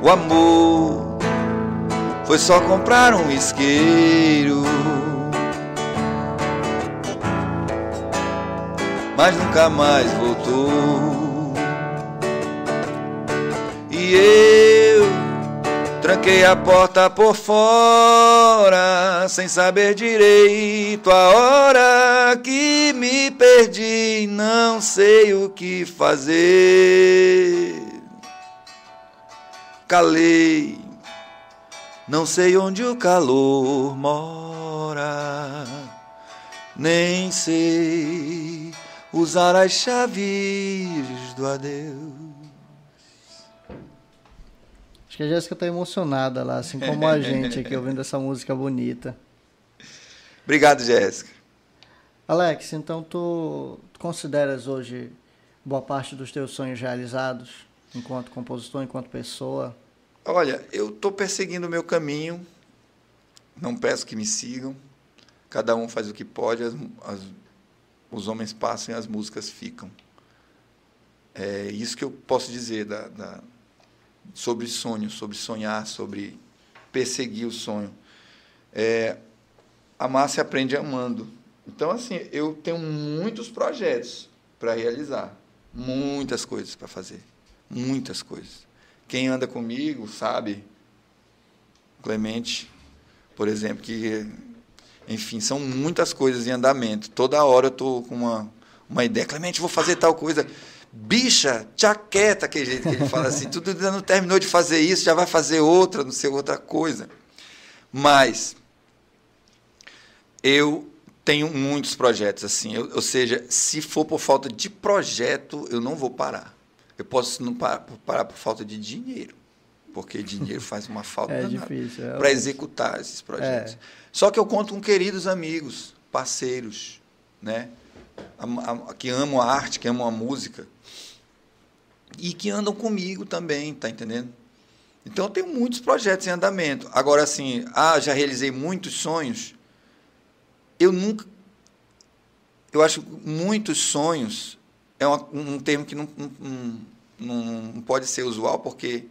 O amor foi só comprar um isqueiro. Mas nunca mais voltou. E eu tranquei a porta por fora, sem saber direito a hora que me perdi, não sei o que fazer calei. Não sei onde o calor mora, nem sei usar as chaves do adeus. Acho que a Jéssica está emocionada lá, assim como a gente aqui ouvindo essa música bonita. Obrigado, Jéssica. Alex, então tu, tu consideras hoje boa parte dos teus sonhos realizados? Enquanto compositor, enquanto pessoa? Olha, eu estou perseguindo o meu caminho, não peço que me sigam, cada um faz o que pode, as, as, os homens passam e as músicas ficam. É isso que eu posso dizer da, da, sobre sonho, sobre sonhar, sobre perseguir o sonho. É, amar se aprende amando. Então, assim, eu tenho muitos projetos para realizar, muitas coisas para fazer. Muitas coisas. Quem anda comigo sabe, Clemente, por exemplo, que, enfim, são muitas coisas em andamento. Toda hora eu estou com uma, uma ideia. Clemente, vou fazer tal coisa. Bicha, chaqueta, aquele jeito que ele fala assim. Tudo ainda não terminou de fazer isso, já vai fazer outra, não sei, outra coisa. Mas eu Tenho muitos projetos assim, eu, ou seja, se for por falta de projeto, eu não vou parar. Eu posso não parar, parar por falta de dinheiro, porque dinheiro faz uma falta é é para executar esses projetos. É. Só que eu conto com queridos amigos, parceiros, né? A, a, que amam a arte, que amam a música e que andam comigo também, tá entendendo? Então eu tenho muitos projetos em andamento. Agora assim, ah, já realizei muitos sonhos eu nunca. Eu acho que muitos sonhos é uma, um termo que não, não, não pode ser usual, porque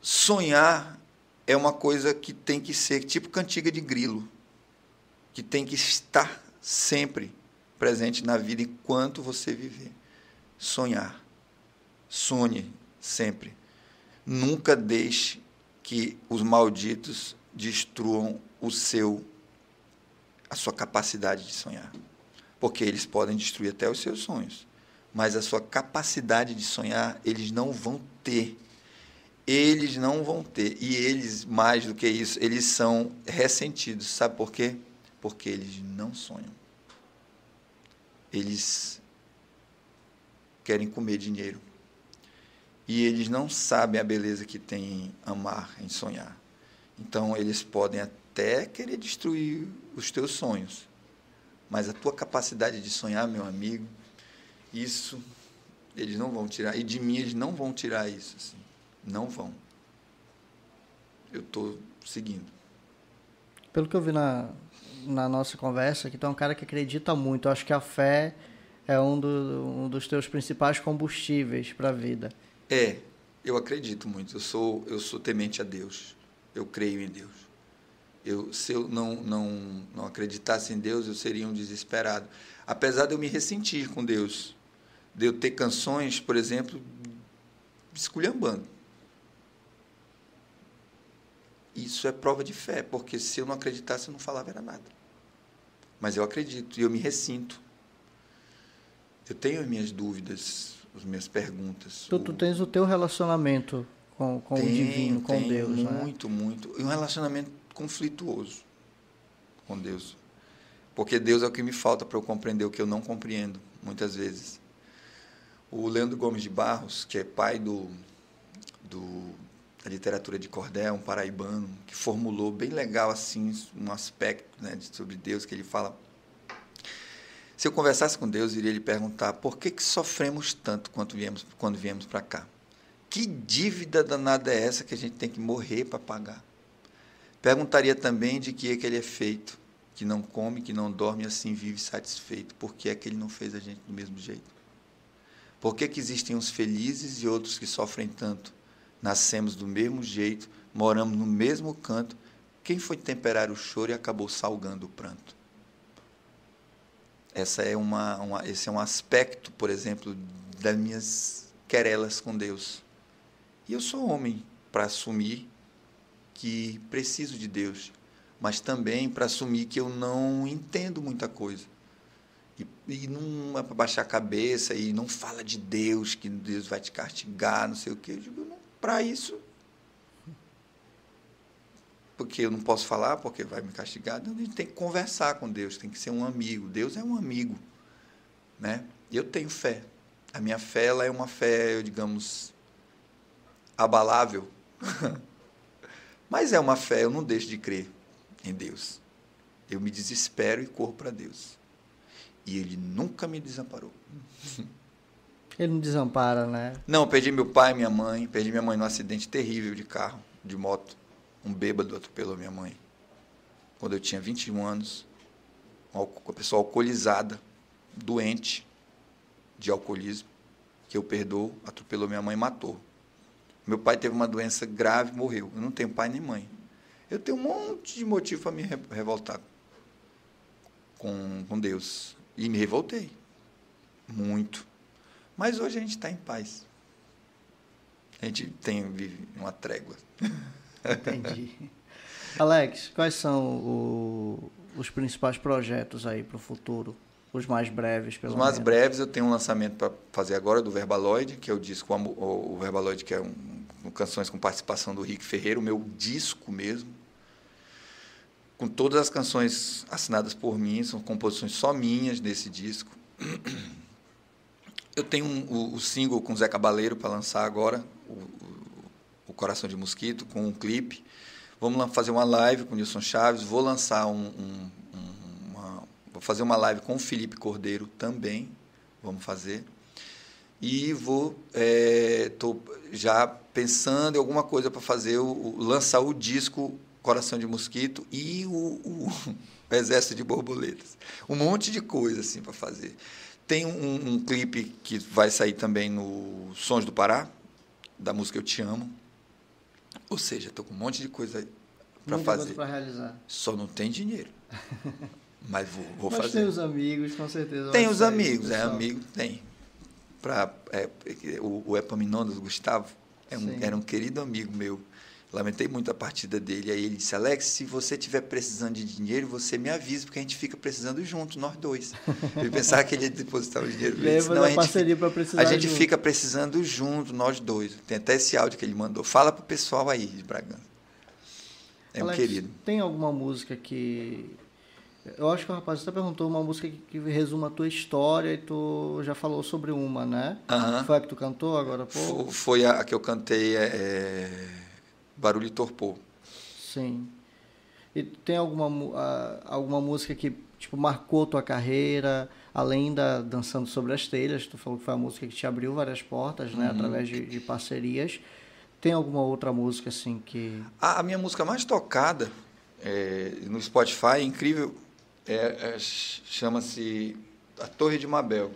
sonhar é uma coisa que tem que ser tipo cantiga de grilo, que tem que estar sempre presente na vida enquanto você viver. Sonhar. Sonhe sempre. Nunca deixe que os malditos destruam o seu a sua capacidade de sonhar. Porque eles podem destruir até os seus sonhos, mas a sua capacidade de sonhar eles não vão ter. Eles não vão ter. E eles, mais do que isso, eles são ressentidos. Sabe por quê? Porque eles não sonham. Eles querem comer dinheiro. E eles não sabem a beleza que tem em amar, em sonhar. Então, eles podem até querer destruir os teus sonhos. Mas a tua capacidade de sonhar, meu amigo, isso eles não vão tirar. E de mim eles não vão tirar isso. Assim. Não vão. Eu estou seguindo. Pelo que eu vi na, na nossa conversa, que tu é um cara que acredita muito. Eu acho que a fé é um, do, um dos teus principais combustíveis para a vida. É, eu acredito muito. Eu sou, eu sou temente a Deus. Eu creio em Deus. Eu, se eu não, não, não acreditasse em Deus, eu seria um desesperado. Apesar de eu me ressentir com Deus, de eu ter canções, por exemplo, esculhambando. Isso é prova de fé, porque se eu não acreditasse, eu não falava era nada. Mas eu acredito e eu me ressinto. Eu tenho as minhas dúvidas, as minhas perguntas. Tu, tu tens o teu relacionamento com, com o divino, com Deus. Muito, né? muito, muito. E um relacionamento conflituoso com Deus. Porque Deus é o que me falta para eu compreender o que eu não compreendo, muitas vezes. O Leandro Gomes de Barros, que é pai do, do, da literatura de cordel, um paraibano, que formulou bem legal assim um aspecto né, sobre Deus, que ele fala... Se eu conversasse com Deus, iria lhe perguntar por que, que sofremos tanto viemos, quando viemos para cá? Que dívida danada é essa que a gente tem que morrer para pagar? Perguntaria também de que é que ele é feito, que não come, que não dorme assim vive satisfeito. Por que é que ele não fez a gente do mesmo jeito? Por que, que existem uns felizes e outros que sofrem tanto? Nascemos do mesmo jeito, moramos no mesmo canto. Quem foi temperar o choro e acabou salgando o pranto? Essa é uma, uma, esse é um aspecto, por exemplo, das minhas querelas com Deus. E eu sou homem para assumir que preciso de Deus, mas também para assumir que eu não entendo muita coisa. E, e não é para baixar a cabeça e não fala de Deus, que Deus vai te castigar, não sei o quê. Eu digo, para isso. Porque eu não posso falar, porque vai me castigar. Então, a gente tem que conversar com Deus, tem que ser um amigo. Deus é um amigo. Né? Eu tenho fé. A minha fé ela é uma fé, digamos, abalável. Mas é uma fé, eu não deixo de crer em Deus. Eu me desespero e corro para Deus. E Ele nunca me desamparou. Ele não desampara, né? Não, perdi meu pai e minha mãe. Perdi minha mãe num acidente terrível de carro, de moto. Um bêbado atropelou minha mãe. Quando eu tinha 21 anos. Uma pessoa alcoolizada, doente de alcoolismo, que eu perdoo, atropelou minha mãe e matou. Meu pai teve uma doença grave, morreu. Eu não tenho pai nem mãe. Eu tenho um monte de motivo para me revoltar com, com Deus. E me revoltei. Muito. Mas hoje a gente está em paz. A gente tem vive uma trégua. Entendi. Alex, quais são o, os principais projetos aí para o futuro? Os mais breves, pelo menos. Os mais menos. breves, eu tenho um lançamento para fazer agora do Verbaloid, que é o disco, o, o Verbaloid, que é um canções com participação do Rick Ferreira, o meu disco mesmo. com todas as canções assinadas por mim, são composições só minhas nesse disco. Eu tenho um, o, o, single com Zé Cabaleiro para lançar agora, o, o, Coração de Mosquito, com um clipe. Vamos fazer uma live com o Nilson Chaves. Vou lançar um, um, vou fazer uma live com o Felipe Cordeiro também. Vamos fazer. E vou é, tô já pensando em alguma coisa para fazer o, lançar o disco Coração de Mosquito e o, o, o Exército de Borboletas. Um monte de coisa assim para fazer. Tem um, um, clipe que vai sair também no Sons do Pará, da música Eu Te Amo. Ou seja, estou com um monte de coisa para fazer. para realizar. Só não tem dinheiro. Mas vou, vou Mas fazer. tem os amigos, com certeza. Tem os amigos, é amigo, tem. Pra, é, o, o Epaminondas, Gustavo, é um, era um querido amigo meu. Lamentei muito a partida dele. Aí ele disse: Alex, se você estiver precisando de dinheiro, você me avisa, porque a gente fica precisando junto, nós dois. Ele pensava que ele ia depositar o dinheiro. Leva a parceria para precisar. A gente junto. fica precisando junto, nós dois. Tem até esse áudio que ele mandou. Fala para o pessoal aí de Bragança. É Alex, um querido. Tem alguma música que. Eu acho que o rapaz até perguntou uma música que, que resuma a tua história e tu já falou sobre uma, né? Uh -huh. Foi a que tu cantou agora? Pô? Foi a, que eu cantei. É, é Barulho e Torpor. Sim. E tem alguma, alguma música que tipo marcou tua carreira, além da Dançando sobre as Telhas, tu falou que foi a música que te abriu várias portas, né, uhum. através de, de, parcerias. Tem alguma outra música assim que a, a minha música mais tocada é, no Spotify, incrível, é, é, chama-se A Torre de Mabel.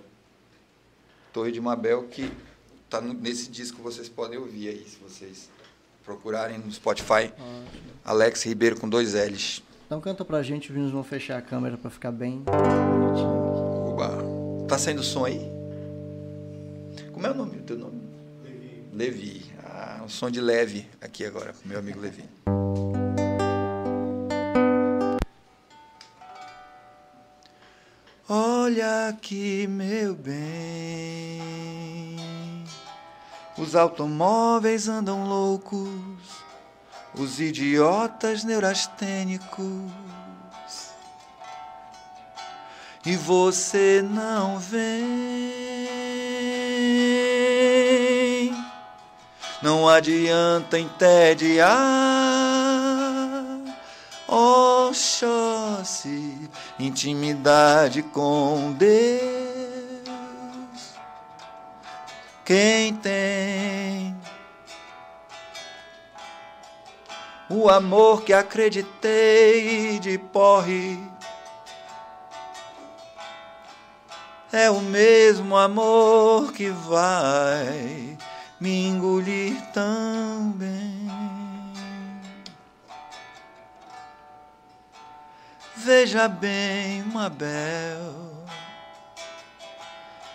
Torre de Mabel que está nesse disco vocês podem ouvir aí, se vocês procurarem no Spotify. Alex Ribeiro com dois L's. Então canta pra gente, os meninos vão fechar a câmera para ficar bem bonitinho. Oba. Tá saindo som aí? Como é o nome? O teu nome? Levi. Levi. Ah, um som de leve aqui agora, meu amigo Levi. Olha aqui, meu bem. Os automóveis andam loucos, os idiotas neurastênicos. E você não vem, não adianta entediar. Oxóssi, intimidade com Deus. Quem tem o amor que acreditei de porre é o mesmo amor que vai me engolir também. Veja bem, Mabel.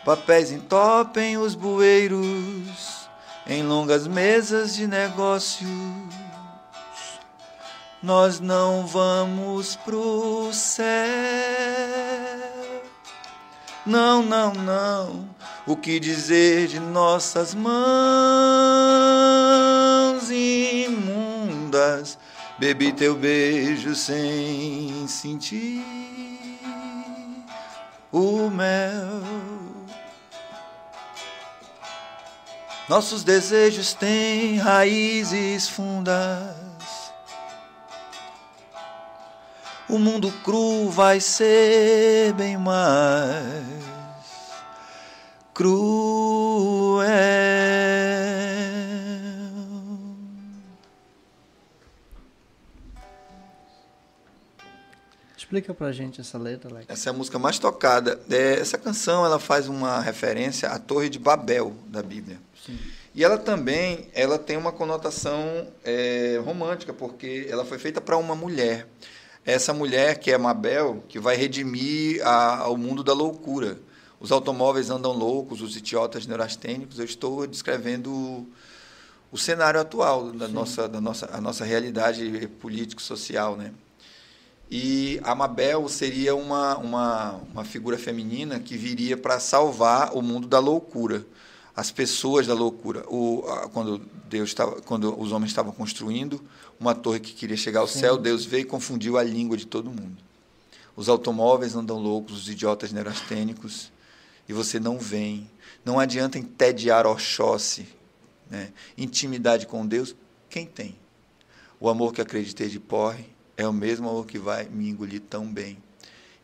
Papéis entopem os bueiros em longas mesas de negócios. Nós não vamos pro céu. Não, não, não. O que dizer de nossas mãos imundas? Bebi teu beijo sem sentir o mel. Nossos desejos têm raízes fundas. O mundo cru vai ser bem mais cruel. Explica pra gente essa letra, Alex. Essa é a música mais tocada. É, essa canção ela faz uma referência à Torre de Babel da Bíblia. E ela também ela tem uma conotação é, romântica, porque ela foi feita para uma mulher. Essa mulher, que é Mabel, que vai redimir a, ao mundo da loucura. Os automóveis andam loucos, os idiotas neurastênicos. Eu estou descrevendo o, o cenário atual da nossa, da nossa, a nossa realidade político-social. Né? E a Mabel seria uma, uma, uma figura feminina que viria para salvar o mundo da loucura as pessoas da loucura. O, quando Deus estava, quando os homens estavam construindo uma torre que queria chegar ao Sim. céu, Deus veio e confundiu a língua de todo mundo. Os automóveis andam loucos, os idiotas neurastênicos, e você não vem. Não adianta entediar Oxóssi, né? intimidade com Deus, quem tem? O amor que acreditei de porre é o mesmo amor que vai me engolir tão bem.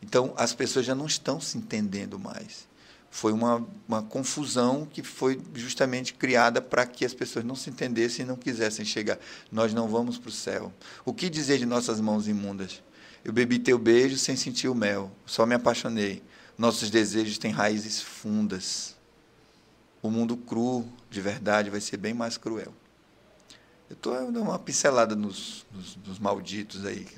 Então, as pessoas já não estão se entendendo mais. Foi uma, uma confusão que foi justamente criada para que as pessoas não se entendessem e não quisessem chegar. Nós não vamos para o céu. O que dizer de nossas mãos imundas? Eu bebi teu beijo sem sentir o mel, só me apaixonei. Nossos desejos têm raízes fundas. O mundo cru, de verdade, vai ser bem mais cruel. Eu estou dando uma pincelada nos, nos, nos malditos aí.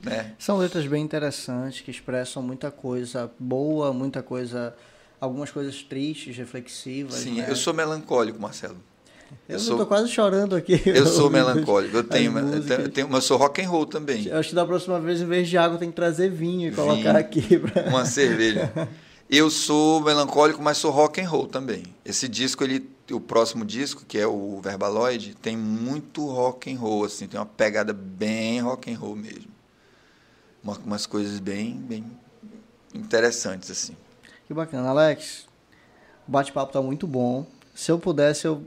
Né? São letras bem interessantes, que expressam muita coisa boa, muita coisa. algumas coisas tristes, reflexivas. Sim, né? eu sou melancólico, Marcelo. Eu, eu sou quase chorando aqui. Eu sou melancólico. Eu tenho, eu tenho, mas eu sou rock and roll também. Acho que da próxima vez, em vez de água, tem que trazer vinho e vinho, colocar aqui. Pra... Uma cerveja. Eu sou melancólico, mas sou rock and roll também. Esse disco, ele, o próximo disco, que é o Verbaloid, tem muito rock and roll, assim, tem uma pegada bem rock and roll mesmo. Uma, umas coisas bem, bem interessantes assim. Que bacana, Alex. O bate-papo tá muito bom. Se eu pudesse, eu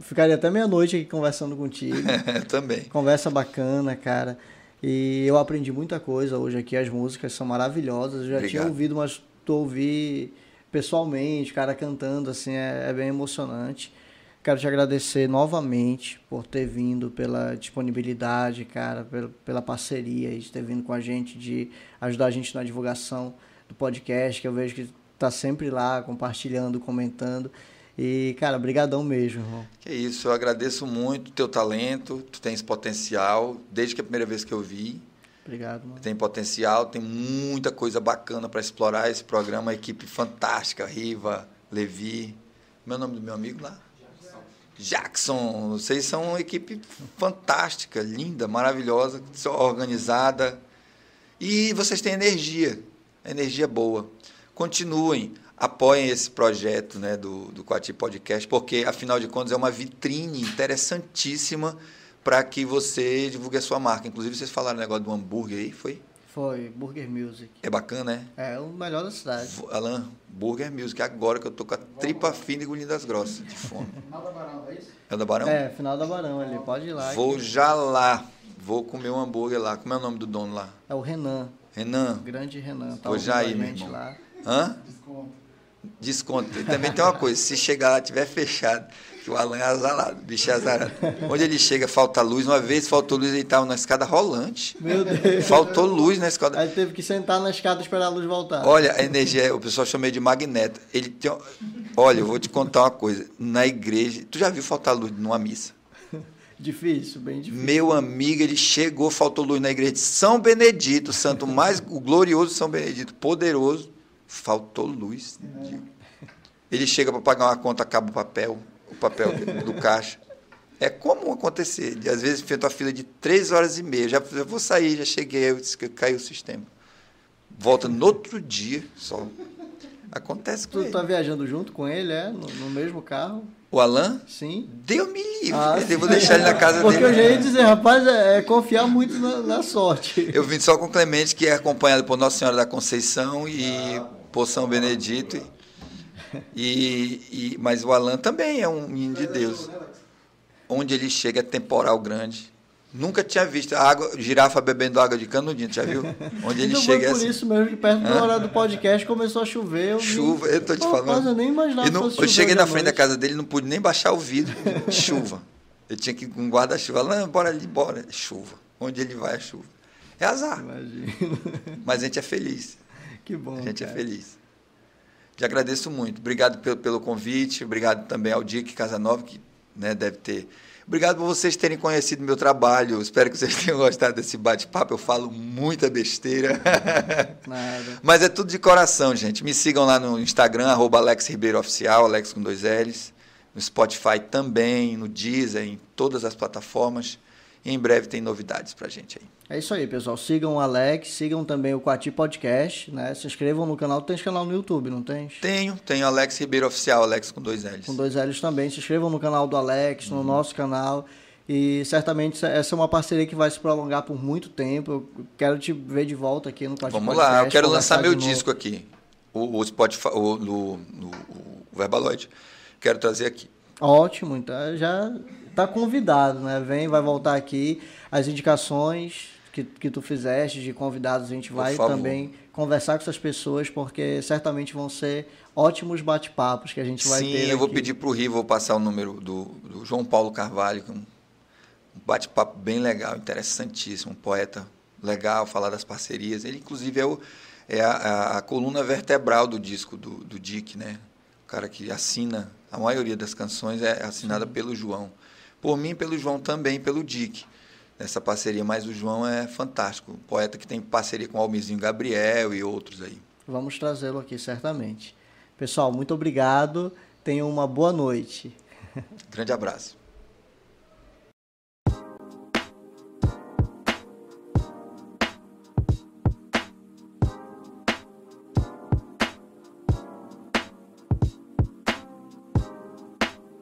ficaria até meia-noite aqui conversando contigo. também. Conversa bacana, cara. E eu aprendi muita coisa hoje aqui. As músicas são maravilhosas. Eu já Obrigado. tinha ouvido umas tu ouvir pessoalmente, cara cantando, assim, é, é, bem emocionante. Quero te agradecer novamente por ter vindo, pela disponibilidade, cara, pela, pela parceria, de ter vindo com a gente, de ajudar a gente na divulgação do podcast, que eu vejo que tá sempre lá, compartilhando, comentando. E, cara, brigadão mesmo, irmão. Que isso, eu agradeço muito o teu talento, tu tens potencial, desde que a primeira vez que eu vi. Obrigado, mano. Tem potencial, tem muita coisa bacana para explorar esse programa. Equipe fantástica, Riva, Levi. Meu nome do meu amigo lá? Jackson. Vocês são uma equipe fantástica, linda, maravilhosa, organizada. E vocês têm energia, energia boa. Continuem, apoiem esse projeto né, do, do Quati Podcast, porque, afinal de contas, é uma vitrine interessantíssima para que você divulgue a sua marca. Inclusive, vocês falaram o negócio do hambúrguer aí, foi? Foi, Burger Music. É bacana, né? É o melhor da cidade. Alan, Burger Music, agora que eu tô com a tripa fina e engolindo as grossas, de fome. Final da Barão, é isso? É o da Barão? É, final da Barão ali, pode ir lá. Vou já lá, vou comer um hambúrguer lá. Como é o nome do dono lá? É o Renan. Renan? Grande Renan. Tá vou já ir, meu irmão. Lá. Hã? Desconto. Desconto. E também tem uma coisa, se chegar lá, tiver fechado, que o Alan é azarado, bicho é azarado. Onde ele chega, falta luz. Uma vez faltou luz, ele estava na escada rolante. Meu Deus. Faltou luz na escada. Aí teve que sentar na escada e esperar a luz voltar. Olha, a energia, o pessoal chama de magneto. Ele tem, olha, eu vou te contar uma coisa. Na igreja, tu já viu faltar luz numa missa? Difícil, bem difícil. Meu amigo, ele chegou, faltou luz na igreja de São Benedito, santo mais, o glorioso São Benedito, poderoso, faltou luz. Ele chega para pagar uma conta, acaba o papel o papel do caixa. É comum acontecer. De, às vezes, feito a fila de três horas e meia. Já, já vou sair, já cheguei, eu disse que caiu o sistema. Volta no outro dia só. Acontece com tu ele. tá viajando junto com ele, é? No, no mesmo carro? O Alan? Sim. Deu me livre. Ah, eu vou deixar ele na casa Porque dele. Porque eu já ia dizer, rapaz, é, é confiar muito na, na, sorte. Eu vim só com o Clemente, que é acompanhado por Nossa Senhora da Conceição e ah, por São Benedito. E, e, mas o Alan também é um menino de Deus. Onde ele chega é temporal grande. Nunca tinha visto a água, girafa bebendo água de canudinho, já viu? Onde ele então chega foi por assim. isso mesmo que perto do horário do podcast começou a chover. Eu Chuva, eu tô te falando. Rapaz, eu nem imaginava não, Eu cheguei na frente da casa dele, não pude nem baixar o vidro. chuva. Eu tinha que ir com um guarda-chuva. Alan, bora ali, bora. Chuva. Onde ele vai é chuva. É azar. Imagina. Mas a gente é feliz. Que bom. A gente é cara. é feliz. Te agradeço muito. Obrigado pelo, pelo convite, obrigado também ao Dick Casanova, que né, deve ter. Obrigado por vocês terem conhecido meu trabalho. Espero que vocês tenham gostado desse bate-papo. Eu falo muita besteira. Nada. Mas é tudo de coração, gente. Me sigam lá no Instagram, arroba Alex Ribeiro Oficial, Alex com dois L's. No Spotify também, no Deezer, em todas as plataformas. E em breve tem novidades pra gente aí. É isso aí, pessoal. Sigam o Alex, sigam também o Quati Podcast, né? Se inscrevam no canal. Tem canal no YouTube, não tem? Tenho, tenho Alex Ribeiro Oficial, Alex com dois L's. Com dois L's também. Se inscrevam no canal do Alex, no uhum. nosso canal. E certamente essa é uma parceria que vai se prolongar por muito tempo. Eu quero te ver de volta aqui no Quati Vamos Podcast. Vamos lá, eu quero lançar meu disco aqui. O, o Spotify, o, no, no, o Verbaloid. Quero trazer aqui. Ótimo, então já está convidado, né? Vem, vai voltar aqui. As indicações que, que tu fizeste de convidados, a gente vai também conversar com essas pessoas, porque certamente vão ser ótimos bate-papos que a gente vai Sim, ter. Sim, eu vou pedir para o Rio, vou passar o número do, do João Paulo Carvalho, que é um bate-papo bem legal, interessantíssimo, um poeta legal, falar das parcerias. Ele, inclusive, é, o, é a, a, a, coluna vertebral do disco do, do Dick, né? O cara que assina, a maioria das canções é assinada Sim. pelo João. Por mim, pelo João também, pelo Dick. Nessa parceria, mas o João é fantástico. Um poeta que tem parceria com o Almizinho Gabriel e outros aí. Vamos trazê-lo aqui, certamente. Pessoal, muito obrigado. Tenham uma boa noite. Grande abraço.